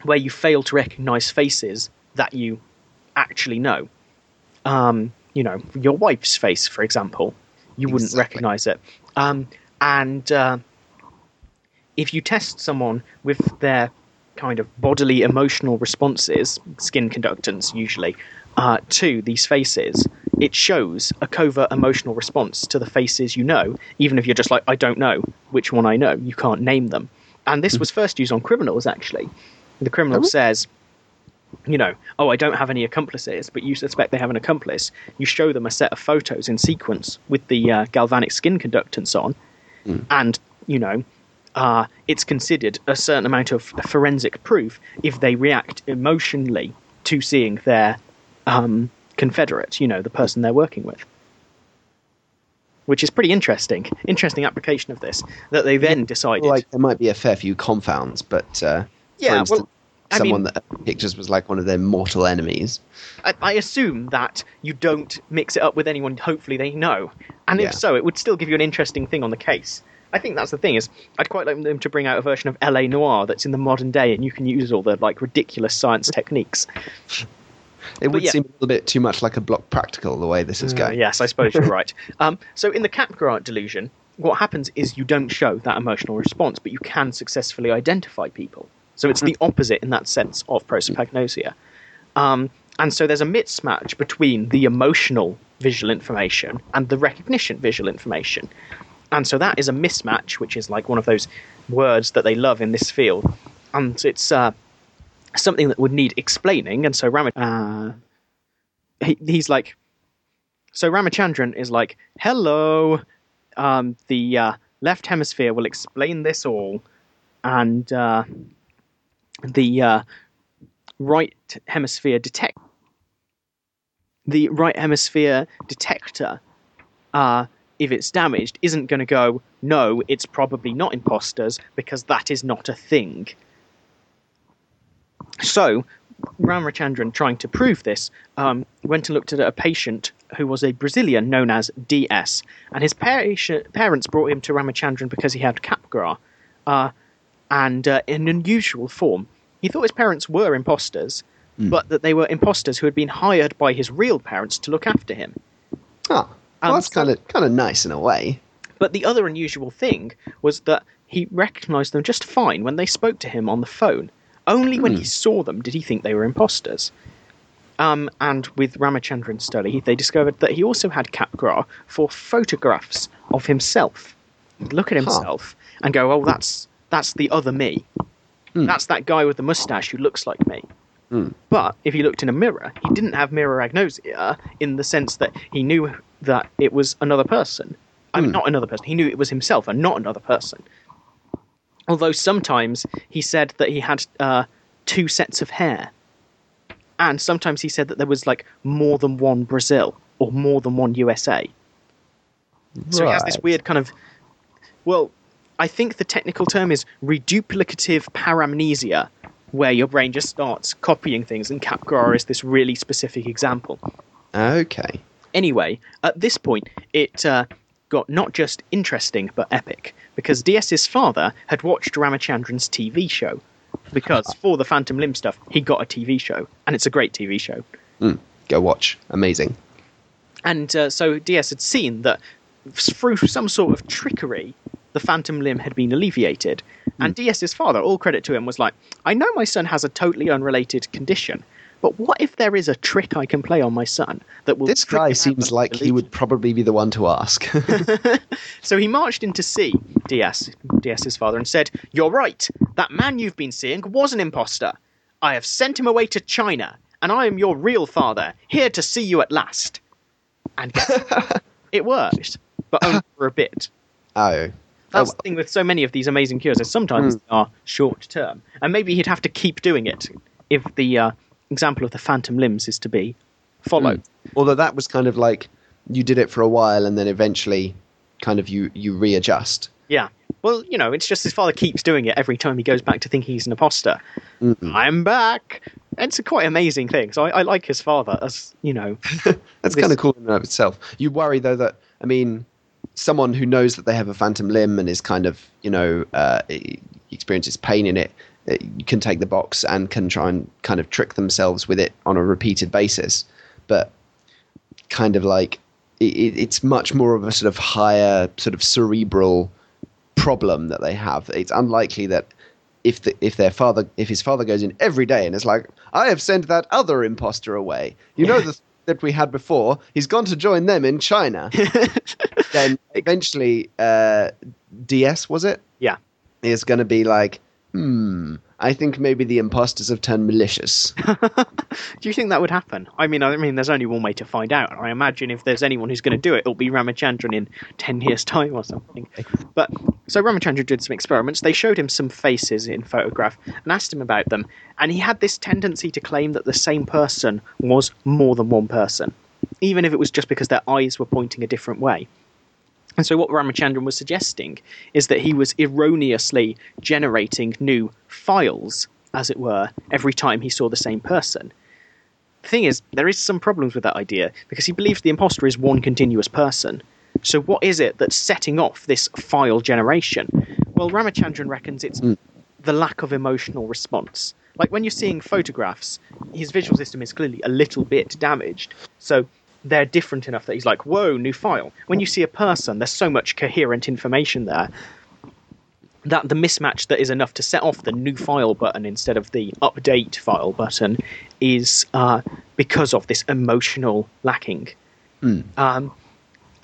where you fail to recognize faces that you actually know. Um, you know, your wife's face, for example, you wouldn't recognize it. Um, and uh, if you test someone with their kind of bodily emotional responses, skin conductance usually, uh, to these faces, it shows a covert emotional response to the faces you know, even if you're just like, I don't know which one I know, you can't name them. And this was first used on criminals, actually. The criminal Oh. says, you know, oh, I don't have any accomplices, but you suspect they have an accomplice. You show them a set of photos in sequence with the uh, galvanic skin conductance on, and, you know, uh, it's considered a certain amount of forensic proof if they react emotionally to seeing their um, confederate, you know, the person they're working with. Which is pretty interesting. Interesting application of this that they then decided. Like there might be a fair few confounds, but uh, Yeah, instance, well, I someone mean- that pictures was like one of their mortal enemies. I, I assume that you don't mix it up with anyone hopefully they know. And Yeah. if so, it would still give you an interesting thing on the case. I think that's the thing is I'd quite like them to bring out a version of LA Noire that's in the modern day and you can use all the like ridiculous science techniques. It would yeah. seem a little bit too much like a block practical the way this is Uh, going. yes, I suppose you're right. Um, so in the Capgras delusion, what happens is you don't show that emotional response, but you can successfully identify people. So it's the opposite in that sense of prosopagnosia. Um, and so there's a mismatch between the emotional visual information and the recognition visual information. And so that is a mismatch, which is like one of those words that they love in this field. And it's uh, something that would need explaining. And so Ram- uh, he, he's like, so Ramachandran is like, hello, um, the uh, left hemisphere will explain this all. And uh, the uh, right hemisphere detect the right hemisphere detector uh, if it's damaged isn't going to go no it's probably not imposters because that is not a thing so Ramachandran, trying to prove this, um, went and looked at a patient who was a Brazilian known as DS, and his patient, parents brought him to Ramachandran because he had Capgras, uh, and uh, in an unusual form. He thought his parents were imposters, but that they were imposters who had been hired by his real parents to look after him. Oh, well, Um, that's kind of kind of nice in a way. But the other unusual thing was that he recognized them just fine when they spoke to him on the phone. Only when he hmm. saw them did he think they were imposters. Um, and with Ramachandran's study, they discovered that he also had Capgras for photographs of himself. He'd look at himself and go, "Oh, that's that's the other me. Hmm. That's that guy with the mustache who looks like me." Hmm. But if he looked in a mirror, he didn't have mirror agnosia in the sense that he knew that it was another person. I mean, not another person. He knew it was himself and not another person. Although sometimes he said that he had uh, two sets of hair. And sometimes he said that there was like more than one Brazil or more than one USA. So he has this weird kind of. Well, I think the technical term is reduplicative paramnesia, where your brain just starts copying things, and Capgras is this really specific example. Okay. Anyway, at this point, it uh, got not just interesting but epic because DS's father had watched Ramachandran's TV show. Because for the Phantom Limb stuff, he got a TV show, and it's a great TV show. Go watch. Amazing. And uh, so DS had seen that through some sort of trickery, the phantom limb had been alleviated. And DS's father, all credit to him, was like, I know my son has a totally unrelated condition, but what if there is a trick I can play on my son that will. This guy seems like he would probably be the one to ask. So he marched in to see DS, DS's father, and said, You're right. That man you've been seeing was an impostor. I have sent him away to China, and I am your real father, here to see you at last. And it worked, but only for a bit. Oh. That's Oh, the thing with so many of these amazing cures is sometimes Hmm. they are short term, and maybe he'd have to keep doing it if the uh, example of the phantom limbs is to be followed. although that was kind of like you did it for a while and then eventually kind of you you readjust. Yeah. Well, you know, it's just his father keeps doing it every time he goes back to thinking he's an imposter. Mm. I'm back. It's a quite amazing thing. So I, I like his father as you know. That's kind of cool in and of itself. You worry though that I mean, someone who knows that they have a phantom limb and is kind of you know uh, experiences pain in it, can take the box and can try and kind of trick themselves with it on a repeated basis, but kind of like it, it's much more of a sort of higher sort of cerebral problem that they have. It's unlikely that if the, if their father if his father goes in every day and is like, I have sent that other imposter away. You know the that we had before. He's gone to join them in China. then eventually, uh, DS was it? Yeah. Is going to be like, hmm. I think maybe the imposters have turned malicious. Do you think that would happen? I mean, I mean, there's only one way to find out. I imagine if there's anyone who's going to do it, it'll be Ramachandran in ten years' time or something. But so Ramachandran did some experiments. They showed him some faces in photograph and asked him about them, and he had this tendency to claim that the same person was more than one person, even if it was just because their eyes were pointing a different way. And so, what Ramachandran was suggesting is that he was erroneously generating new files, as it were, every time he saw the same person. The thing is, there is some problems with that idea because he believes the imposter is one continuous person. So, what is it that's setting off this file generation? Well, Ramachandran reckons it's hmm. the lack of emotional response. Like when you're seeing photographs, his visual system is clearly a little bit damaged. So they're different enough that he's like, whoa, new file. When you see a person, there's so much coherent information there that the mismatch that is enough to set off the new file button instead of the update file button is uh, because of this emotional lacking. Um,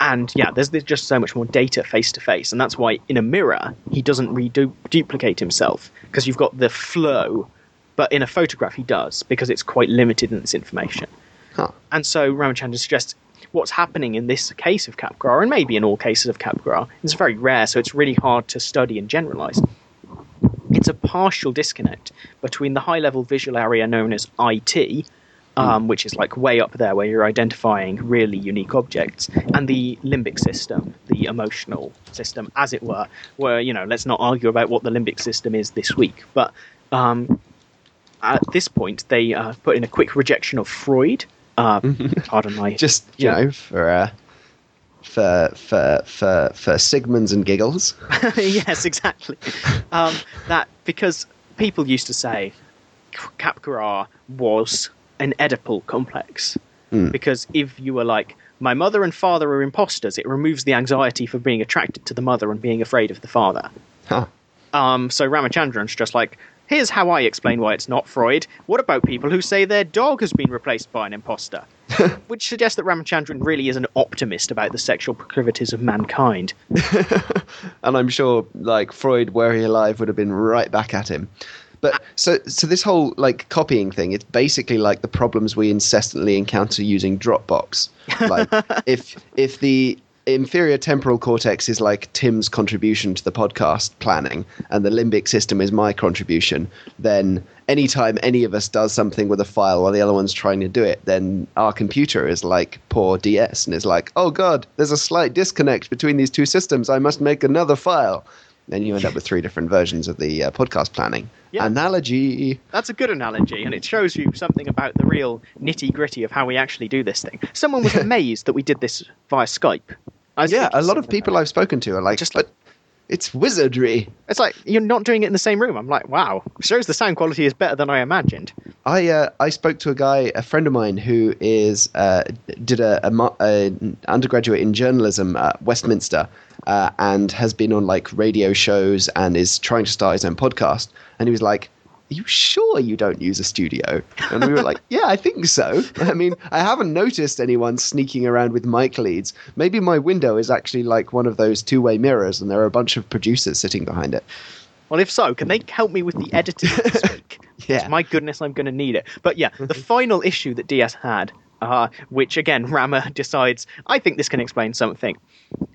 and yeah, there's, there's just so much more data face to face, and that's why in a mirror he doesn't reduplicate himself because you've got the flow, but in a photograph he does because it's quite limited in its information. Huh. And so Ramachandran suggests what's happening in this case of Capgras, and maybe in all cases of Capgras, is very rare, so it's really hard to study and generalize. It's a partial disconnect between the high level visual area known as IT, um, which is like way up there where you're identifying really unique objects, and the limbic system, the emotional system, as it were, where, you know, let's not argue about what the limbic system is this week, but um, at this point they uh, put in a quick rejection of Freud. Uh, pardon my Just you Yeah. know for. Uh, for, for for for Sigmunds and giggles. yes, exactly. Um, that because people used to say Capgras was an Oedipal complex Mm. because if you were like my mother and father are imposters, it removes the anxiety for being attracted to the mother and being afraid of the father. Huh. Um, so Ramachandran's just like, here's how I explain why it's not Freud. What about people who say their dog has been replaced by an imposter? Which suggests that Ramachandran really is an optimist about the sexual proclivities of mankind. and I'm sure like Freud, were he alive, would have been right back at him. But so so this whole like copying thing, it's basically like the problems we incessantly encounter using Dropbox. Like if if the inferior temporal cortex is like Tim's contribution to the podcast planning and the limbic system is my contribution, then anytime any of us does something with a file while the other one's trying to do it, then our computer is like poor DS and is like, oh god, there's a slight disconnect between these two systems. I must make another file. Then you end up with three different versions of the uh, podcast planning. Analogy. That's a good analogy, and it shows you something about the real nitty gritty of how we actually do this thing. Someone was amazed that we did this via Skype. Yeah, a lot of people I've spoken to are like, Just but it's wizardry. It's like you're not doing it in the same room. I'm like, wow, shows the sound quality is better than I imagined. I uh, I spoke to a guy, a friend of mine, who is uh, did a, a, a undergraduate in journalism at Westminster, uh, and has been on like radio shows and is trying to start his own podcast. And he was like, "Are you sure you don't use a studio?" And we were like, "Yeah, I think so. I mean, I haven't noticed anyone sneaking around with mic leads. Maybe my window is actually like one of those two-way mirrors, and there are a bunch of producers sitting behind it." Well, if so, can they help me with the editing this week? Yeah. My goodness, I'm going to need it. But yeah, the final issue that DS had, uh, which again, Rama decides, I think this can explain something.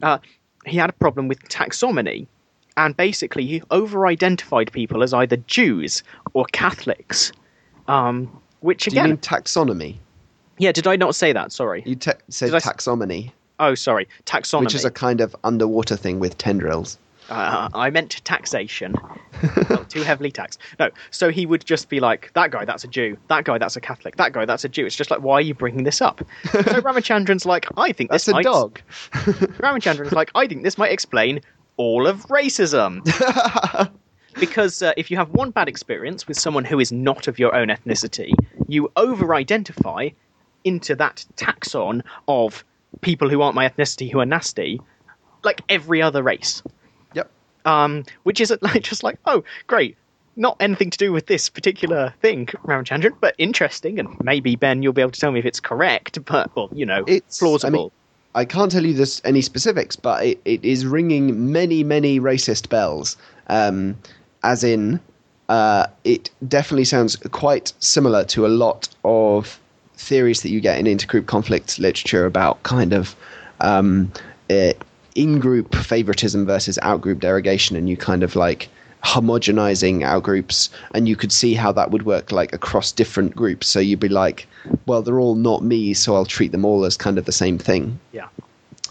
Uh, he had a problem with taxonomy, and basically he over-identified people as either Jews or Catholics. Um, which Do you again, mean taxonomy? yeah, did I not say that? Sorry. You said Did s- taxonomy, Oh, sorry, taxonomy. which is a kind of underwater thing with tendrils. Uh, I meant taxation. Not too heavily taxed. No, so he would just be like, that guy, that's a Jew. That guy, that's a Catholic. That guy, that's a Jew. It's just like, why are you bringing this up? so Ramachandran's like, I think this That's a might... dog. Ramachandran's like, I think this might explain all of racism. because uh, if you have one bad experience with someone who is not of your own ethnicity, you over-identify into that taxon of people who aren't my ethnicity who are nasty, like every other race Yep. um, which is like just like oh great not anything to do with this particular thing Ramachandran but interesting and maybe Ben you'll be able to tell me if it's correct but well you know It's- plausible I mean, I can't tell you this any specifics, but it, it is ringing many, many racist bells. Um, as in, uh, it definitely sounds quite similar to a lot of theories that you get in intergroup conflict literature about kind of um, uh, in-group favoritism versus out-group derogation, and you kind of like homogenizing our groups and you could see how that would work like across different groups. So you'd be like, well, they're all not me, so I'll treat them all as kind of the same thing. yeah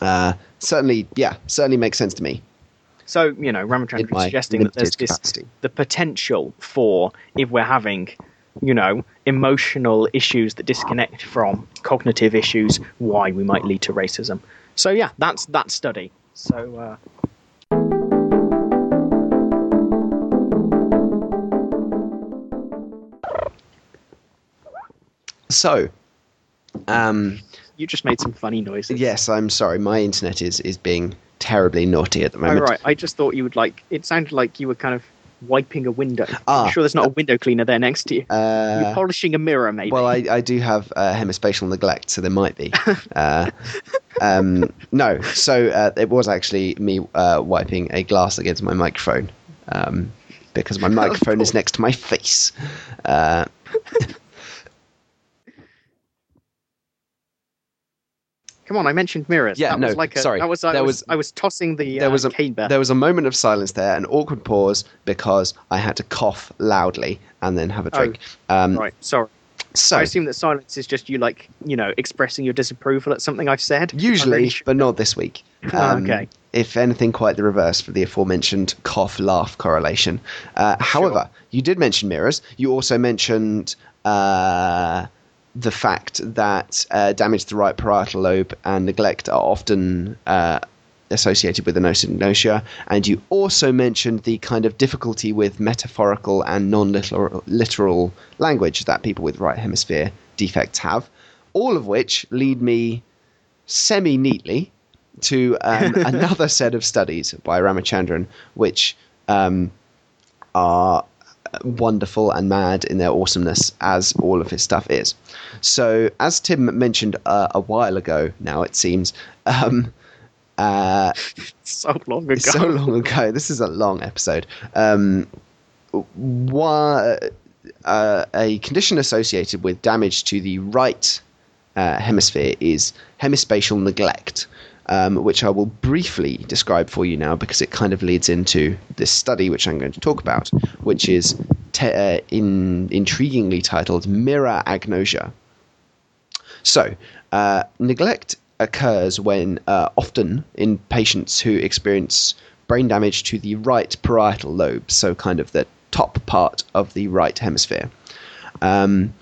Uh, certainly, yeah, certainly makes sense to me. so you know Ramachandran my suggesting that there's this capacity. the potential for if we're having you know emotional issues that disconnect from cognitive issues why we might lead to racism so yeah that's that study so uh, So, um, you just made some funny noises yes, I'm sorry, my internet is is being terribly naughty at the Oh, moment. right. I just thought you would like. It sounded like you were kind of wiping a window. Ah. I'm sure there's not a window cleaner there next to you. You're Uh, polishing a mirror, maybe. well, I, I do have uh, hemispatial neglect, so there might be. Uh, um, no, so uh, it was actually me uh, wiping a glass against my microphone um, because my microphone is next to my face. Come on, I mentioned mirrors. Yeah, that no, was like a, sorry. That was, I There was, was- I was tossing the there uh, was a cane bear. there was a moment of silence there, an awkward pause because I had to cough loudly and then have a Oh, drink. um, Right, sorry. So I assume that silence is just you, like, you know, expressing your disapproval at something I've said. Usually, sure- but not this week. Ah, Um, okay. If anything, quite the reverse for the aforementioned cough laugh correlation. Uh, However, you did mention mirrors. You also mentioned uh, the fact that uh, damage to the right parietal lobe and neglect are often uh, associated with anosognosia, and you also mentioned the kind of difficulty with metaphorical and non-literal language that people with right hemisphere defects have. All of which lead me semi neatly to um, another set of studies by Ramachandran, which um, are wonderful and mad in their awesomeness, as all of his stuff is. So, as Tim mentioned uh, a while ago, now it seems, um, uh, so long ago. so long ago. This is a long episode. Um, wha- uh, a condition associated with damage to the right uh, hemisphere is hemispatial neglect, um, which I will briefly describe for you now because it kind of leads into this study which I'm going to talk about, which is te- uh, in, intriguingly titled Mirror Agnosia. So, uh, neglect occurs when uh, often in patients who experience brain damage to the right parietal lobe, so kind of the top part of the right hemisphere. Um,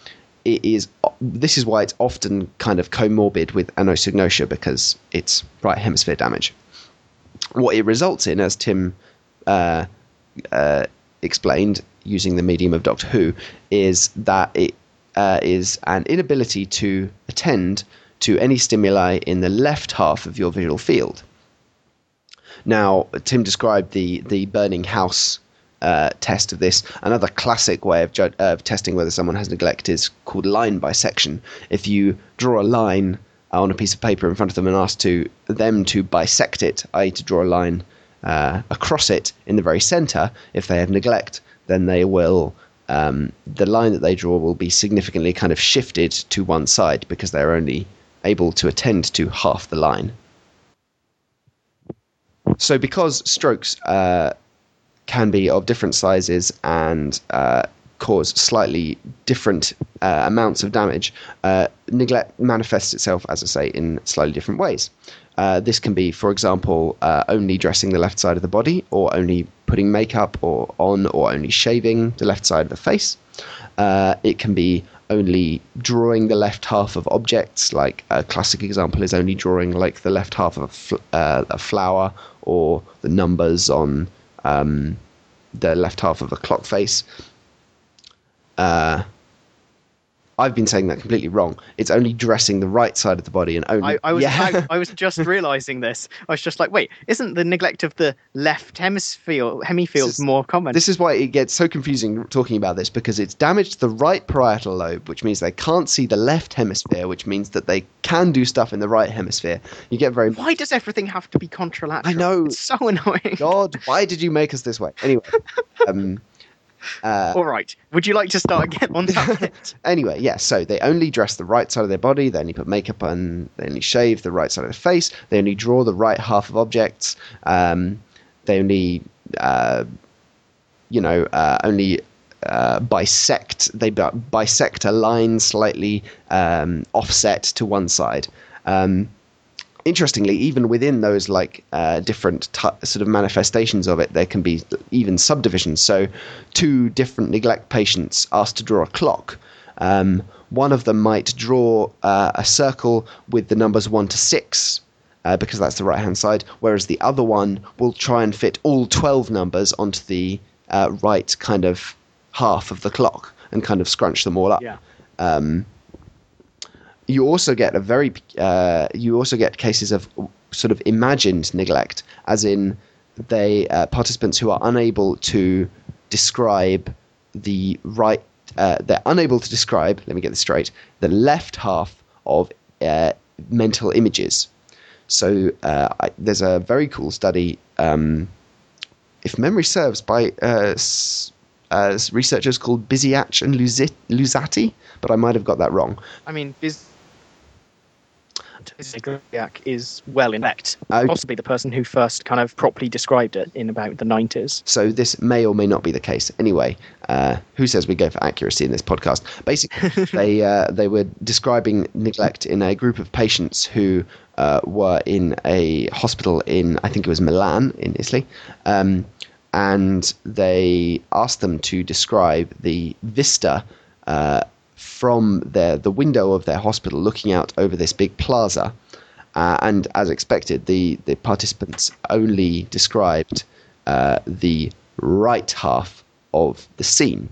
it is this is why it's often kind of comorbid with anosognosia because it's right hemisphere damage. What it results in, as Tim uh, uh, explained using the medium of Doctor Who, is that it uh, is an inability to attend to any stimuli in the left half of your visual field. Now, Tim described the the burning house uh, test of this. Another classic way of, ju- of testing whether someone has neglect is called line bisection. If you draw a line on a piece of paper in front of them and ask to them to bisect it, i.e., to draw a line uh, across it in the very center, if they have neglect, then they will. Um, the line that they draw will be significantly kind of shifted to one side because they're only able to attend to half the line. So, because strokes uh, can be of different sizes and uh, cause slightly different uh, amounts of damage, uh, neglect manifests itself, as I say, in slightly different ways. Uh, this can be, for example, uh, only dressing the left side of the body, or only putting makeup or on, or only shaving the left side of the face. Uh, it can be only drawing the left half of objects, like a classic example is only drawing like the left half of a, fl- a flower or the numbers on um, the left half of a clock face. Uh, I've been saying that completely wrong. It's only dressing the right side of the body and only. I, I was yeah. I, I was just realizing this. I was just like, wait, isn't the neglect of the left hemisphere hemifield is- more common? This is why it gets so confusing talking about this because it's damaged the right parietal lobe, which means they can't see the left hemisphere, which means that they can do stuff in the right hemisphere. You get very Why does everything have to be contralateral? I know. It's so annoying. God, why did you make us this way? Anyway, um, uh, All right. Would you like to start again on that anyway, yeah. So they only dress the right side of their body. They only put makeup on. They only shave the right side of the face. They only draw the right half of objects. Um, they only, uh, you know, uh, only uh, bisect. They bisect a line slightly um, offset to one side. Um, interestingly, even within those like uh, different t- sort of manifestations of it, there can be even subdivisions. So, two different neglect patients asked to draw a clock. Um, one of them might draw uh, a circle with the numbers one to six. Uh, because that's the right hand side, whereas the other one will try and fit all 12 numbers onto the uh, right kind of half of the clock and kind of scrunch them all up Yeah. um, you also get a very uh, you also get cases of sort of imagined neglect, as in they uh, participants who are unable to describe the right. Uh, they're unable to describe. Let me get this straight. The left half of uh, mental images. So uh, I, there's a very cool study. Um, if memory serves, by uh, s- uh, researchers called Bisiach and Luzzatti, but I might have got that wrong. I mean, Biz. Zygoniac is well in fact Oh. possibly the person who first kind of properly described it in about the 90s. So this may or may not be the case. Anyway, uh, who says we go for accuracy in this podcast? Basically, they uh, they were describing neglect in a group of patients who uh, were in a hospital in I think it was Milan in Italy, um, and they asked them to describe the vista. Uh, from their the window of their hospital, looking out over this big plaza, uh, and as expected, the, the participants only described uh, the right half of the scene.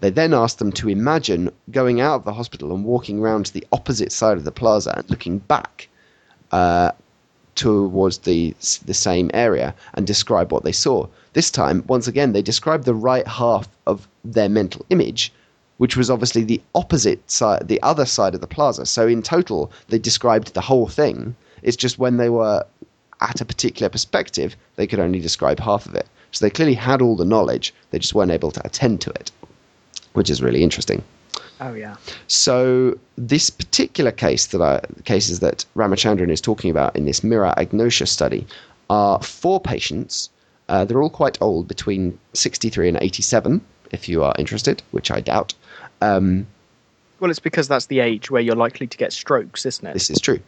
They then asked them to imagine going out of the hospital and walking around to the opposite side of the plaza and looking back uh, towards the the same area and describe what they saw. This time, once again, they described the right half of their mental image, which was obviously the opposite side, the other side of the plaza. So in total, they described the whole thing. It's just when they were at a particular perspective, they could only describe half of it. So they clearly had all the knowledge, they just weren't able to attend to it, which is really interesting. Oh yeah. So this particular case that I, cases that Ramachandran is talking about in this mirror Agnosia study are four patients. Uh, they're all quite old, between 63 and 87, if you are interested, which I doubt. Um, Well, it's because that's the age where you're likely to get strokes, isn't it? this is true.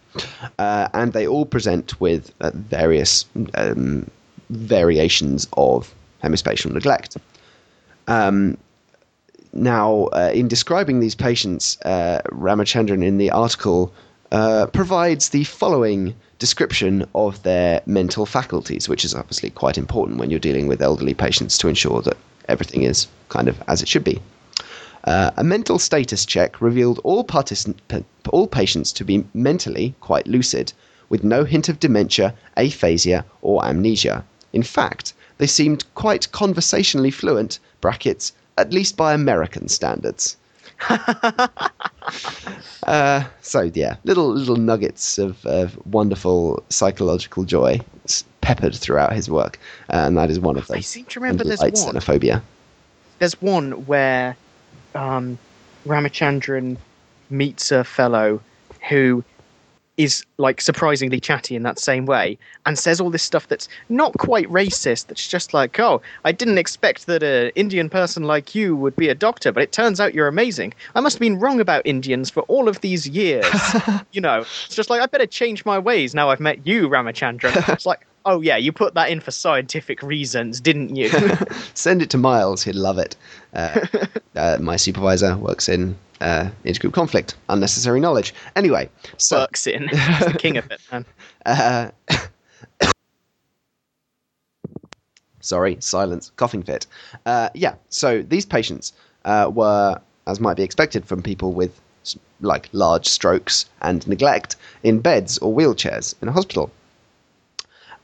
Uh, and they all present with uh, various um, variations of hemispatial neglect. Um, now, uh, in describing these patients, uh, Ramachandran in the article uh, provides the following description of their mental faculties, which is obviously quite important when you're dealing with elderly patients to ensure that everything is kind of as it should be. Uh, a mental status check revealed all, particip- all patients to be mentally quite lucid, with no hint of dementia, aphasia, or amnesia. In fact, they seemed quite conversationally fluent, brackets, at least by American standards. uh, so yeah, little little nuggets of, of wonderful psychological joy peppered throughout his work, uh, and that is one of them. I seem to remember there's one. xenophobia. There's one where um, Ramachandran meets a fellow who is like surprisingly chatty in that same way and says all this stuff that's not quite racist that's just like oh i didn't expect that an indian person like you would be a doctor but it turns out you're amazing. I must have been wrong about indians for all of these years. You know it's just like i better change my ways now i've met you ramachandran. It's like oh yeah you put that in for scientific reasons didn't you Send it to Miles; he'd love it. Uh, uh, my supervisor works in uh, intergroup conflict, unnecessary knowledge. Anyway, so Burks in He's the king of it man Uh, sorry, silence, coughing fit. Uh, yeah, so these patients uh, were, as might be expected from people with like large strokes and neglect, in beds or wheelchairs in a hospital.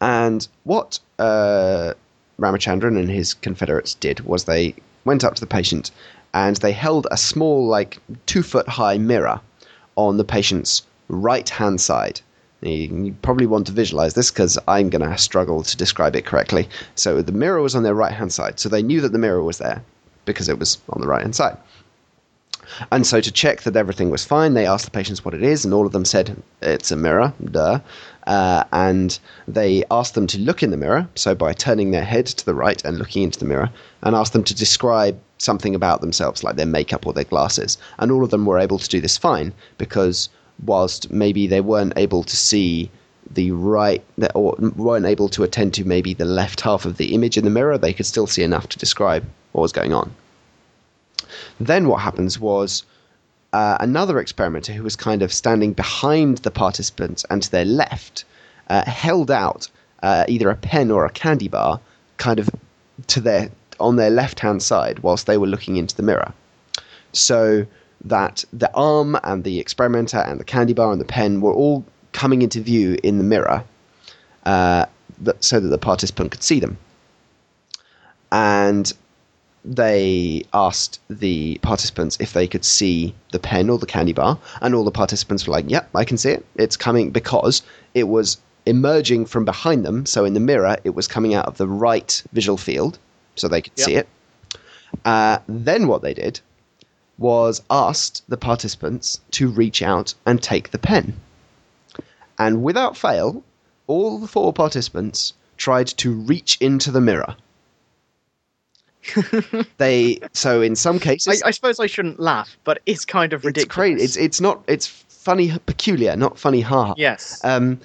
And what uh, Ramachandran and his confederates did was they went up to the patient and they held a small, like two foot high mirror on the patient's right hand side. You, probably want to visualize this because I'm going to struggle to describe it correctly. So the mirror was on their right hand side. So they knew that the mirror was there because it was on the right hand side. And so to check that everything was fine, they asked the patients what it is, and all of them said it's a mirror, duh. Uh, and they asked them to look in the mirror, so by turning their head to the right and looking into the mirror, and asked them to describe something about themselves, like their makeup or their glasses. And all of them were able to do this fine because whilst maybe they weren't able to see the right or weren't able to attend to maybe the left half of the image in the mirror, they could still see enough to describe what was going on. Then what happens was uh, another experimenter who was kind of standing behind the participants and to their left uh, held out uh, either a pen or a candy bar kind of to their on their left hand side whilst they were looking into the mirror. So that the arm and the experimenter and the candy bar and the pen were all coming into view in the mirror uh, that, so that the participant could see them. And they asked the participants if they could see the pen or the candy bar, and all the participants were like, "Yep, I can see it. It's coming because it was emerging from behind them. So in the mirror, it was coming out of the right visual field, so they could Yep. see it." Uh, then what they did was asked the participants to reach out and take the pen, and without fail, all the four participants tried to reach into the mirror. they so in some cases I suppose I shouldn't laugh, but it's kind of it's ridiculous. crazy. It's it's not it's funny peculiar, not funny haha. yes. Um,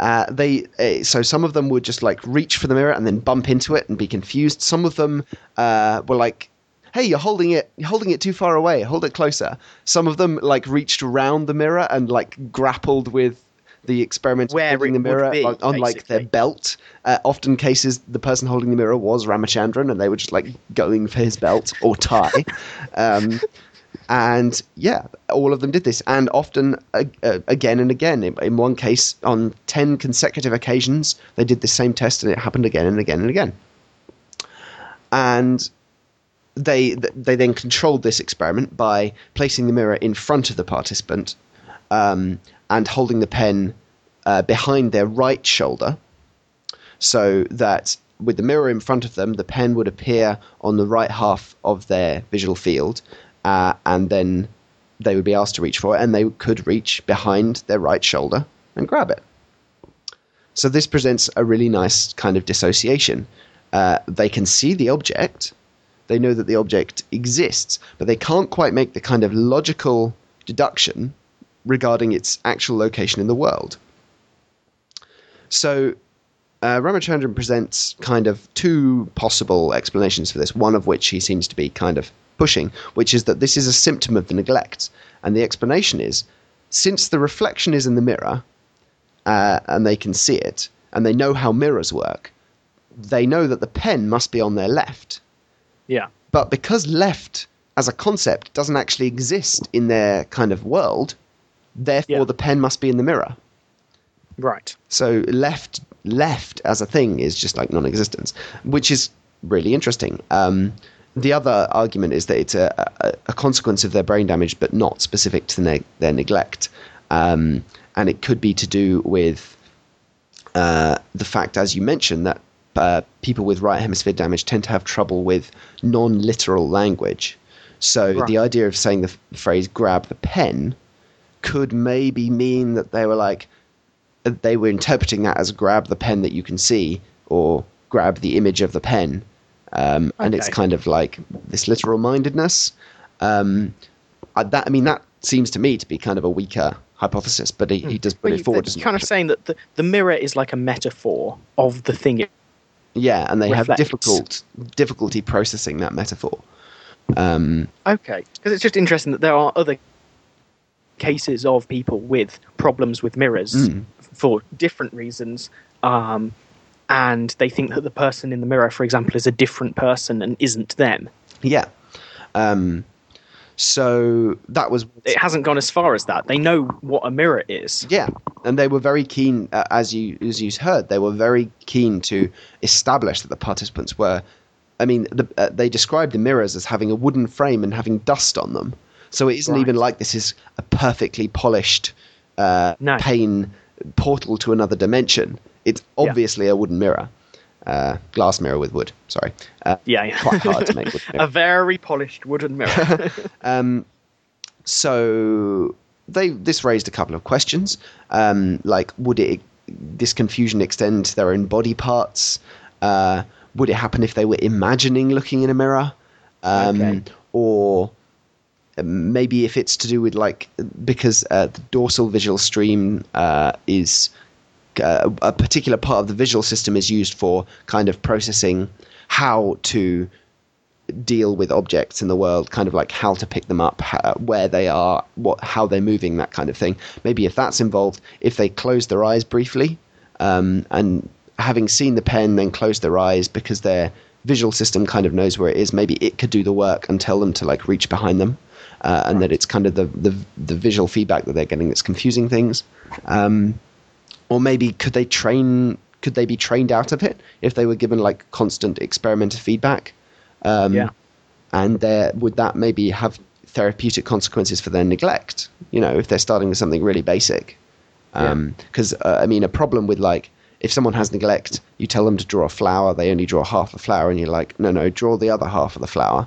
uh, they uh, so some of them would just like reach for the mirror and then bump into it and be confused. Some of them uh, were like, "Hey, you're holding it, you're holding it too far away. Hold it closer." Some of them like reached around the mirror and like grappled with the experiment it the mirror be, like their belt. Uh, often cases, the person holding the mirror was Ramachandran, and they were just like going for his belt or tie. um, and yeah, all of them did this, and often uh, uh, again and again. In, in one case, on ten consecutive occasions, they did the same test, and it happened again and again and again. And they they then controlled this experiment by placing the mirror in front of the participant um, and holding the pen uh, behind their right shoulder, so that with the mirror in front of them, the pen would appear on the right half of their visual field, uh, and then they would be asked to reach for it, and they could reach behind their right shoulder and grab it. So this presents a really nice kind of dissociation. Uh, they can see the object, they know that the object exists, but they can't quite make the kind of logical deduction regarding its actual location in the world. So uh, Ramachandran presents kind of two possible explanations for this, one of which he seems to be kind of pushing, which is that this is a symptom of the neglect. And the explanation is since the reflection is in the mirror uh, and they can see it, and they know how mirrors work, they know that the pen must be on their left. yeah. But because left as a concept doesn't actually exist in their kind of world, therefore Yeah. the pen must be in the mirror. Right. So left left as a thing is just like non-existence, which is really interesting. Um, the other argument is that it's a, a, a consequence of their brain damage, but not specific to ne- their neglect, um, and it could be to do with uh, the fact, as you mentioned, that uh, people with right hemisphere damage tend to have trouble with non-literal language. So Right. the idea of saying the f- phrase "grab the pen" could maybe mean that they were like they were interpreting that as grab the pen that you can see or grab the image of the pen. Um, and it's kind of like this literal mindedness. Um, I, that I mean that seems to me to be kind of a weaker hypothesis but he, he does put Well, it forward doesn't kind of saying that the, the mirror is like a metaphor of the thing. Yeah and they have difficult difficulty processing that metaphor. Um, okay, because it's just interesting that there are other cases of people with problems with mirrors Mm. for different reasons. Um, and they think that the person in the mirror, for example, is a different person and isn't them. Yeah. Um, so that was It hasn't gone as far as that. They know what a mirror is. yeah, and they were very keen, uh, as you as you heard, they were very keen to establish that the participants were. I mean, the, uh, they described the mirrors as having a wooden frame and having dust on them. So it isn't Right. even like this is a perfectly polished uh, No. pane portal to another dimension. It's Yeah. obviously a wooden mirror, uh, glass mirror with wood. Sorry, uh, Yeah, yeah. quite hard to make wood a very polished wooden mirror. Um, so they this raised a couple of questions, um, like would it this confusion extend to their own body parts? Uh, would it happen if they were imagining looking in a mirror, um, Okay. or maybe if it's to do with like because uh, the dorsal visual stream uh, is uh, a particular part of the visual system is used for kind of processing how to deal with objects in the world, kind of like how to pick them up, how, where they are, what how they're moving, that kind of thing. Maybe if that's involved, if they close their eyes briefly, um, and having seen the pen, then close their eyes because their visual system kind of knows where it is. Maybe it could do the work and tell them to like reach behind them, uh, and that it's kind of the, the the visual feedback that they're getting that's confusing things. Um, or maybe could they train? Could they be trained out of it if they were given like constant experimental feedback? Um, Yeah. And there would that maybe have therapeutic consequences for their neglect? You know, if they're starting with something really basic. Because uh, I mean, a problem with like if someone has neglect, you tell them to draw a flower, they only draw half the flower, and you're like, no, no, draw the other half of the flower.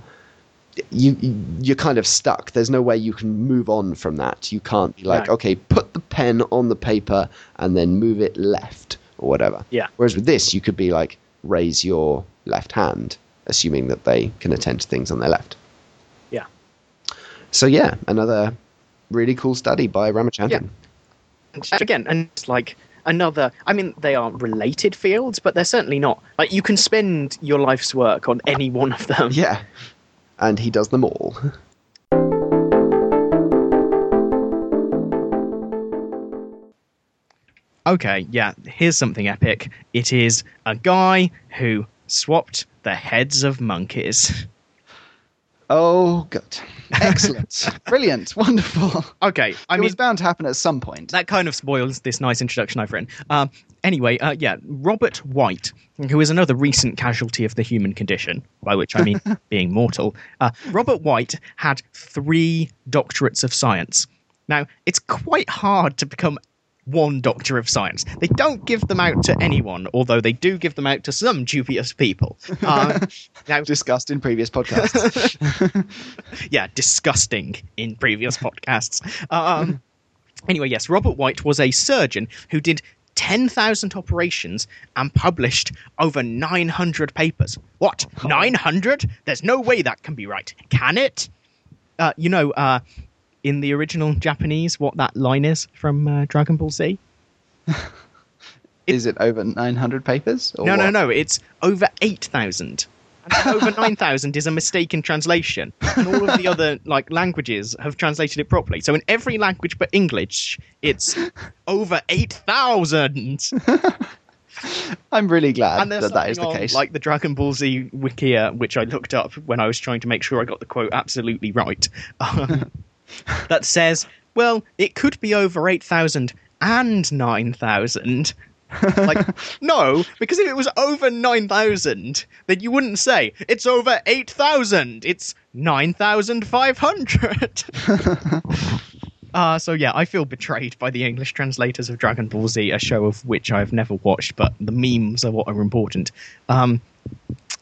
You you're kind of stuck. There's no way you can move on from that. You can't be like, No. okay, put the pen on the paper and then move it left or whatever. Yeah. Whereas with this, you could be like, raise your left hand, assuming that they can attend to things on their left. yeah. So yeah, another really cool study by Ramachandran. And again, and it's like another. I mean, they are related fields, but they're certainly not. Like you can spend your life's work on any one of them. Yeah. And he does them all. Okay, yeah. Here's something epic. It is a guy who swapped the heads of monkeys. Oh, good. Excellent. Brilliant. Wonderful. Okay, I it mean was bound to happen at some point. that kind of spoils this nice introduction I've written. Um, anyway, uh, yeah, Robert White, who is another recent casualty of the human condition, by which I mean being mortal. Uh, Robert White had three doctorates of science. Now, it's quite hard to become one doctor of science. They don't give them out to anyone, although they do give them out to some dubious people. Um, now, Discussed in previous podcasts. yeah, disgusting in previous podcasts. Um, anyway, yes, Robert White was a surgeon who did 10,000 operations and published over 900 papers. What? 900? There's no way that can be right. Can it? Uh, you know, uh, in the original Japanese, what that line is from uh, Dragon Ball Z? Is it over 900 papers? or No, no, what? no. It's over 8,000. And over 9,000 is a mistake in translation. And all of the other like languages have translated it properly. So in every language but English, it's over 8,000. I'm really glad that that is the on, case. Like the Dragon Ball Z Wikia, which I looked up when I was trying to make sure I got the quote absolutely right, um, that says, well, it could be over 8,000 and 9,000. like, no, because if it was over 9,000, then you wouldn't say, it's over 8,000, it's 9,500. Uh, so yeah, I feel betrayed by the English translators of Dragon Ball Z, a show of which I've never watched, but the memes are what are important. Um,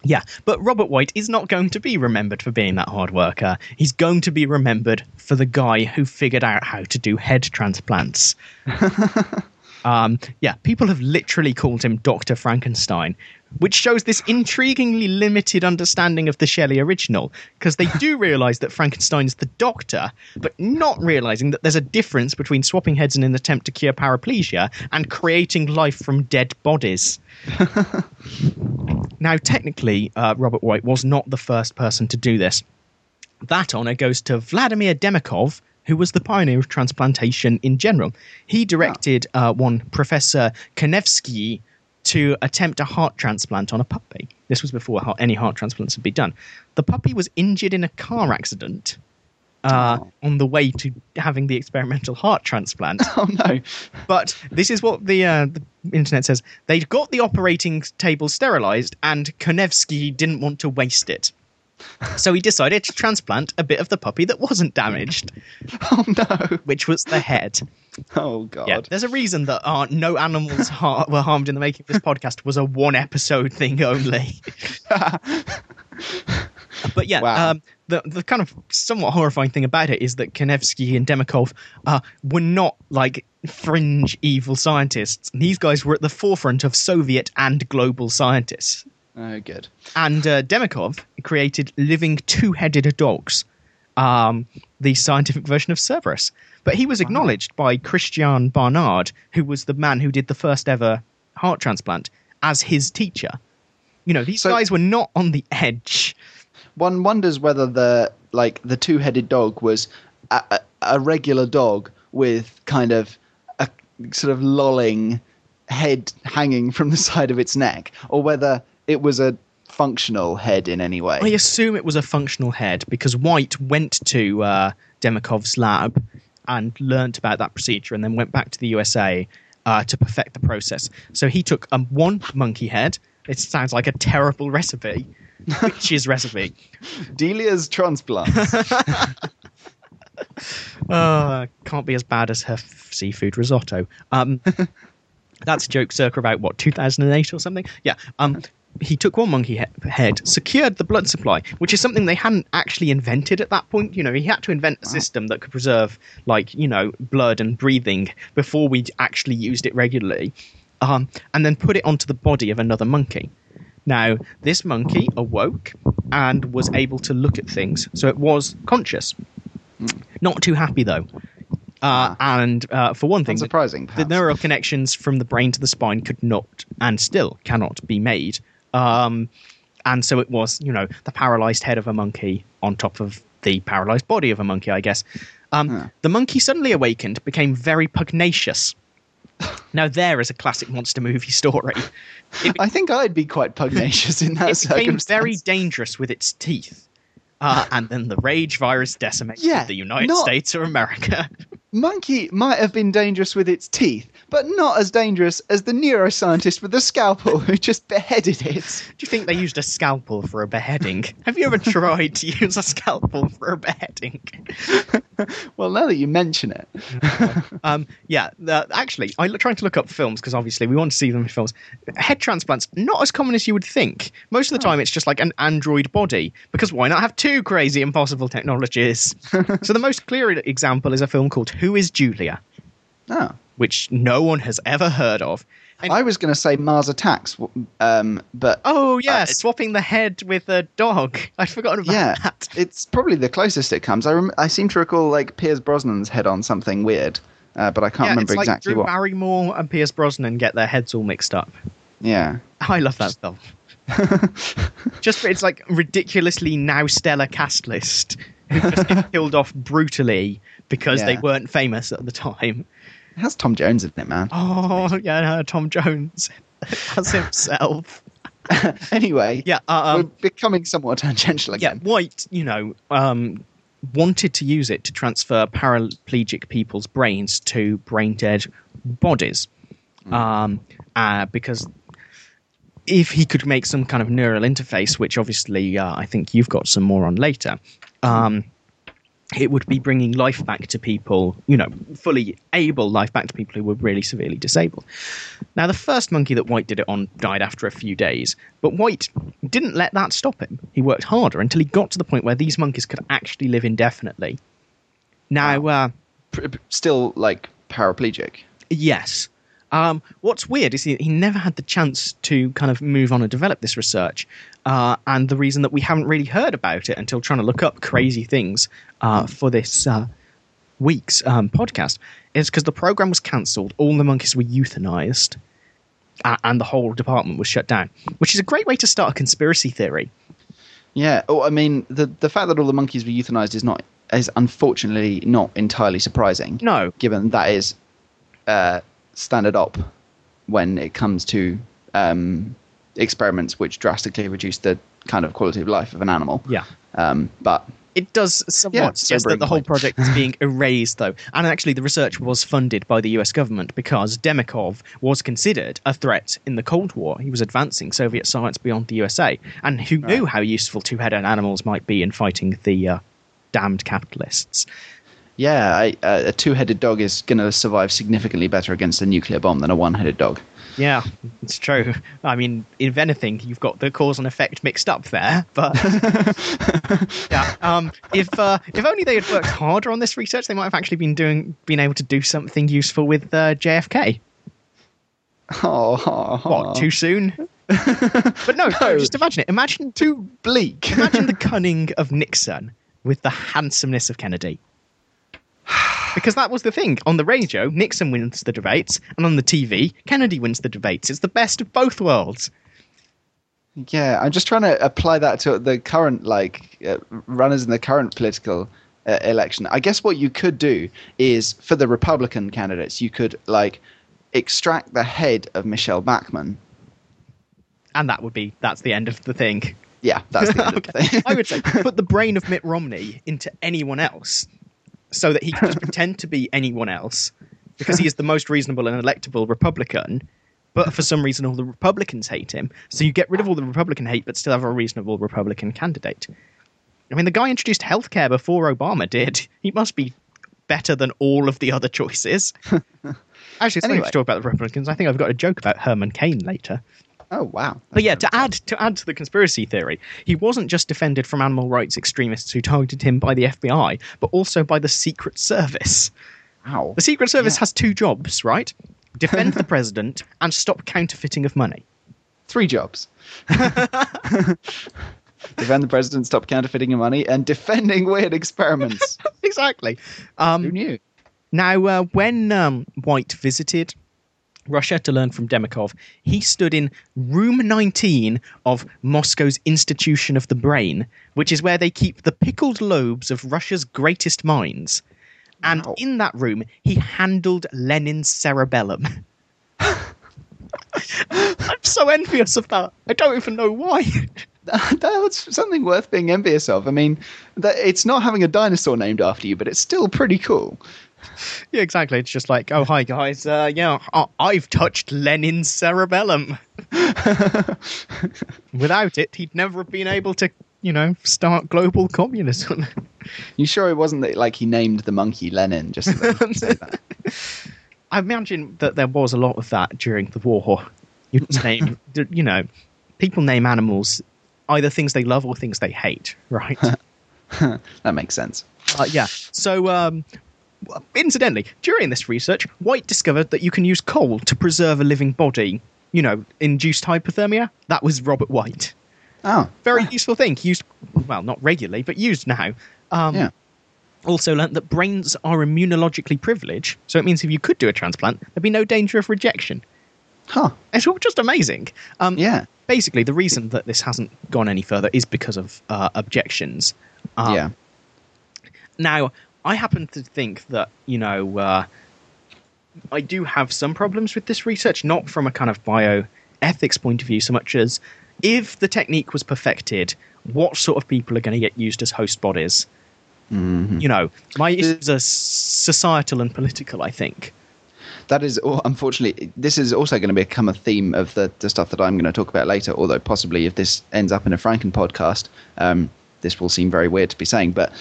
Yeah, but Robert White is not going to be remembered for being that hard worker. He's going to be remembered for the guy who figured out how to do head transplants. um, yeah, people have literally called him Dr. Frankenstein, which shows this intriguingly limited understanding of the Shelley original, because they do realize that Frankenstein's the doctor, but not realizing that there's a difference between swapping heads in an attempt to cure paraplegia and creating life from dead bodies. now, technically, uh, Robert White was not the first person to do this. That honor goes to Vladimir Demikov, who was the pioneer of transplantation in general. He directed uh, one Professor Konevsky to attempt a heart transplant on a puppy. This was before heart- any heart transplants had been done. The puppy was injured in a car accident uh, Oh. on the way to having the experimental heart transplant. Oh no. But this is what the, uh, the internet says. They'd got the operating table sterilized, and Konevsky didn't want to waste it. So he decided to transplant a bit of the puppy that wasn't damaged, Oh no. which was the head. Oh god. Yeah, there's a reason that uh, no animals har- were harmed in the making of this podcast was a one episode thing only. but yeah, Wow. um, the the kind of somewhat horrifying thing about it is that Kanevsky and Demikov uh, were not like fringe evil scientists. These guys were at the forefront of Soviet and global scientists. Oh good. And uh, Demikov created living two-headed dogs, um, the scientific version of Cerberus. But he was acknowledged by Christiaan Barnard, who was the man who did the first ever heart transplant, as his teacher. You know, these So- guys were not on the edge. One wonders whether the like the two-headed dog was a, a regular dog with kind of a sort of lolling head hanging from the side of its neck, or whether it was a functional head in any way. I assume it was a functional head because White went to uh, Demikov's lab and learnt about that procedure and then went back to the USA uh, to perfect the process. So he took um, one monkey head. It sounds like a terrible recipe. Witch's recipe. Delia's transplants. Uh, can't be as bad as her f- seafood risotto. Um, that's a joke circa about what 2008 or something. Yeah. Um, he took one monkey he- head, secured the blood supply, which is something they hadn't actually invented at that point. You know, he had to invent a system that could preserve, like you know, blood and breathing before we actually used it regularly, um, and then put it onto the body of another monkey. Now, this monkey awoke and was able to look at things, so it was conscious. Not too happy though. Uh, and uh, for one thing, the, the neural connections from the brain to the spine could not and still cannot be made. Um, and so it was, you know, the paralyzed head of a monkey on top of the paralyzed body of a monkey, I guess. Um, Huh. The monkey suddenly awakened, became very pugnacious. now, there is a classic monster movie story. It I think I'd be quite pugnacious in that it became very dangerous with its teeth. Uh, and then the rage virus decimated Yeah, the United not- States of America. Monkey might have been dangerous with its teeth, but not as dangerous as the neuroscientist with the scalpel who just beheaded it. Do you think they used a scalpel for a beheading? Have you ever tried to use a scalpel for a beheading? Well, now that you mention it, Um, yeah, the, actually, I am trying to look up films because obviously we want to see them in films. Head transplants not as common as you would think. Most of the time, it's just like an android body because why not have two crazy impossible technologies? so the most clear example is a film called Who Is Julia, oh, which no one has ever heard of. And- I was going to say Mars Attacks, um, but Oh yeah, Uh, swapping the head with a dog. I'd forgotten about yeah, that. it's probably the closest it comes. I rem- I seem to recall like Pierce Brosnan's head on something weird, uh, but I can't yeah, remember it's like exactly Drew what. Barrymore and Pierce Brosnan get their heads all mixed up. yeah, I love that film. just it's like ridiculously now stellar cast list who just get killed off brutally because they weren't famous at the time. it has Tom Jones in it, man. Oh yeah, no, Tom Jones as himself. anyway, Yeah, uh, we're um, becoming somewhat tangential again. yeah. White, you know, um, wanted to use it to transfer paraplegic people's brains to brain dead bodies, um, uh, because if he could make some kind of neural interface, which obviously uh, I think you've got some more on later, um, it would be bringing life back to people, you know, fully able life back to people who were really severely disabled. Now, the first monkey that White did it on died after a few days, but White didn't let that stop him. He worked harder until he got to the point where these monkeys could actually live indefinitely. Now, uh, Still like paraplegic. Yes. Um, what's weird is he, he never had the chance to kind of move on and develop this research. Uh, and the reason that we haven't really heard about it until trying to look up crazy things uh, for this uh, week's um, podcast is because the program was cancelled, all the monkeys were euthanized, uh, and the whole department was shut down, which is a great way to start a conspiracy theory. Yeah. Oh, I mean, the the fact that all the monkeys were euthanized is not is unfortunately not entirely surprising. No. given that is uh, standard op when it comes to um, experiments which drastically reduce the kind of quality of life of an animal. Yeah. Um, but It does somewhat Yeah, suggest that the whole point. project is being erased, though. And actually, the research was funded by the US government because Demikov was considered a threat in the Cold War. He was advancing Soviet science beyond the USA. And who knew how useful two headed animals might be in fighting the uh, damned capitalists? Yeah, I, uh, a two-headed dog is going to survive significantly better against a nuclear bomb than a one-headed dog. Yeah, it's true. I mean, if anything, you've got the cause and effect mixed up there. But yeah, um, if uh, if only they had worked harder on this research, they might have actually been doing, been able to do something useful with uh, JFK. Oh, What? Too soon? but no, no, just imagine it. Imagine too bleak. imagine the cunning of Nixon with the handsomeness of Kennedy. Because that was the thing. On the radio, Nixon wins the debates, and on the TV, Kennedy wins the debates. It's the best of both worlds. Yeah, I'm just trying to apply that to the current like uh, runners in the current political uh, election. I guess what you could do is for the Republican candidates, you could like extract the head of Michelle Bachmann. And that would be that's the end of the thing. Yeah, that's the end of the thing. I would say put the brain of Mitt Romney into anyone else so that he can just pretend to be anyone else because he is the most reasonable and electable Republican. But for some reason, all the Republicans hate him. So you get rid of all the Republican hate, but still have a reasonable Republican candidate. I mean, the guy introduced healthcare before Obama did. He must be better than all of the other choices. Actually, it's Anyway. to talk about the Republicans. I think I've got a joke about Herman Cain later. Oh wow! But yeah, to add to add to the conspiracy theory, he wasn't just defended from animal rights extremists who targeted him by the FBI, but also by the Secret Service. Wow. The Secret Service Yeah. has two jobs, right? Defend the president and stop counterfeiting of money. Three jobs. Defend the president, stop counterfeiting your money, and defending weird experiments. exactly. Who Um, knew? now, uh, when um, White visited Russia to learn from Demikov, he stood in room 19 of Moscow's Institution of the Brain, which is where they keep the pickled lobes of Russia's greatest minds. And Wow. in that room, he handled Lenin's cerebellum. I'm so envious of that. I don't even know why. That's something worth being envious of. I mean, it's not having a dinosaur named after you, but it's still pretty cool. Yeah, exactly. It's just like, oh, hi, guys. Uh, yeah, I've touched Lenin's cerebellum. Without it, he'd never have been able to, you know, start global communism. You sure it wasn't that, like he named the monkey Lenin just so that he say that? I imagine that there was a lot of that during the war. You name, you know, people name animals either things they love or things they hate, right? that makes sense. Uh, yeah. So, um, incidentally, during this research, White discovered that you can use coal to preserve a living body. You know, induced hypothermia. That was Robert White. Oh, Very useful thing. Used, well, not regularly, but used now. Um, Yeah. Also learnt that brains are immunologically privileged, so it means if you could do a transplant, there'd be no danger of rejection. huh? It's all just amazing. Um, Yeah, Basically, the reason that this hasn't gone any further is because of uh, objections. Um, yeah. Now, I happen to think that, you know, uh, I do have some problems with this research, not from a kind of bioethics point of view so much as if the technique was perfected, what sort of people are going to get used as host bodies? Mhm. You know, my issues are societal and political, I think. That is, oh, unfortunately, this is also going to become a theme of the, the stuff that I'm going to talk about later. Although possibly, if this ends up in a Franken podcast, um, this will seem very weird to be saying. But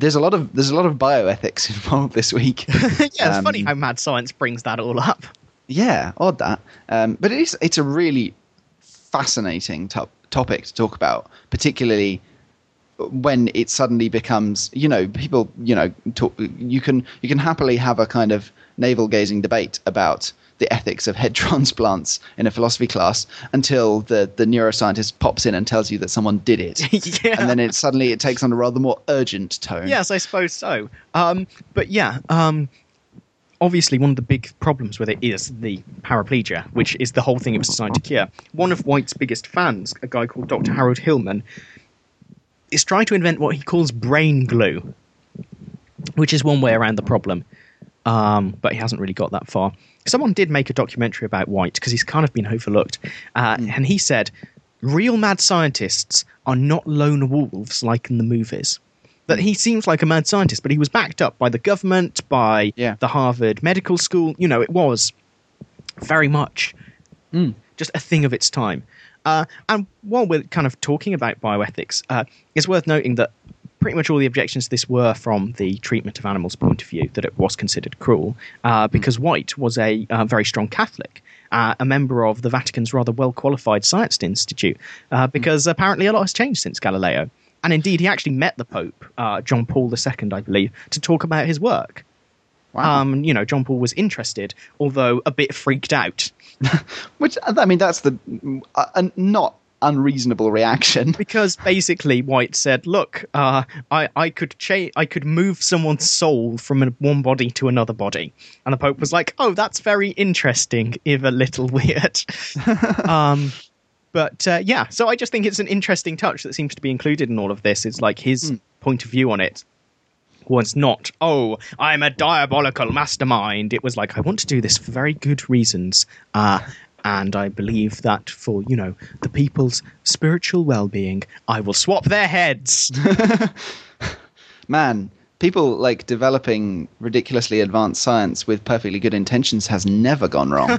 there's a lot of there's a lot of bioethics involved this week. yeah, it's Um, funny how mad science brings that all up. Yeah, odd that. Um, but it is it's a really fascinating top, topic to talk about, particularly when it suddenly becomes you know people you know talk, you can you can happily have a kind of navel gazing debate about the ethics of head transplants in a philosophy class until the the neuroscientist pops in and tells you that someone did it yeah. and then it suddenly it takes on a rather more urgent tone Yes, I suppose so. Um, but yeah, um, obviously one of the big problems with it is the paraplegia, which is the whole thing it was designed to cure. One of White's biggest fans, a guy called Dr. Harold Hillman, is trying to invent what he calls brain glue, which is one way around the problem. Um, but he hasn't really got that far. Someone did make a documentary about White because he's kind of been overlooked, uh, and he said, "Real mad scientists are not lone wolves like in the movies." That he seems like a mad scientist, but he was backed up by the government, by Yeah. the Harvard Medical School. You know, it was very much Mm. just a thing of its time. Uh, and while we're kind of talking about bioethics, uh, it's worth noting that pretty much all the objections to this were from the treatment of animals point of view, that it was considered cruel, uh, because White was a uh, very strong Catholic. Uh, a member of the Vatican's rather well qualified Science Institute, uh, because apparently a lot has changed since Galileo. And indeed, he actually met the Pope, uh, John Paul II, I believe, to talk about his work. Wow. Um, you know, John Paul was interested, although a bit freaked out. which i mean that's the a not unreasonable reaction because basically White said, "Look, uh, I I could cha- I could move someone's soul from one body to another body," and the Pope was like, "Oh, that's very interesting, if a little weird." um, but uh, yeah, so I just think it's an interesting touch that seems to be included in all of this. It's like his point of view on it was not, "Oh, I'm a diabolical mastermind." It was like, "I want to do this for very good reasons." Uh, and I believe that for, you know, the people's spiritual well being, I will swap their heads. man people like developing ridiculously advanced science with perfectly good intentions has never gone wrong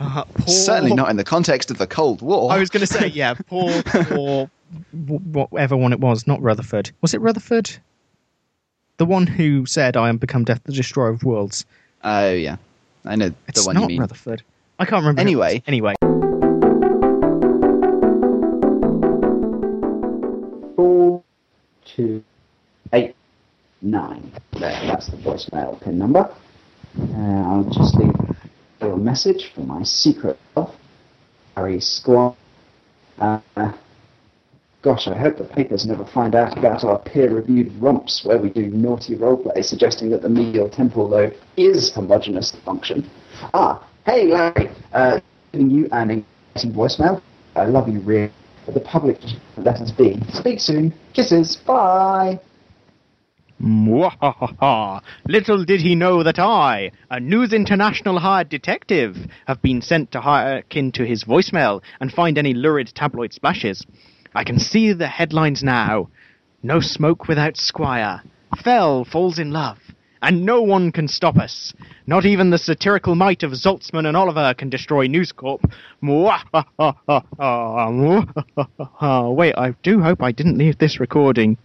Uh, poor- certainly not in the context of the cold war I was going to say, yeah, poor, poor, wh- whatever one it was, not Rutherford. Was it Rutherford? The one who said, I am become death, the destroyer of worlds. oh yeah i know It's the one not you mean Rutherford. I can't remember. who it was. Anyway. Anyway. Four, two, eight, nine. There, that's the voicemail pin number. Uh, I'll just leave a little message for my secret self, Harry Squad. Uh, gosh, I hope the papers never find out about our peer-reviewed romps where we do naughty roleplay suggesting that the medial temporal lobe is homogeneous in function. Ah, hey Larry, uh, giving you an engaging voicemail. I love you really. But the public let us be. Speak soon. Kisses. Bye. Mwahaha! Little did he know that I, a News International hired detective, have been sent to hearken to his voicemail and find any lurid tabloid splashes. I can see the headlines now. No smoke without Squire. Fell falls in love. And no one can stop us. Not even the satirical might of Zaltzman and Oliver can destroy News Corp. Wait, I do hope I didn't leave this recording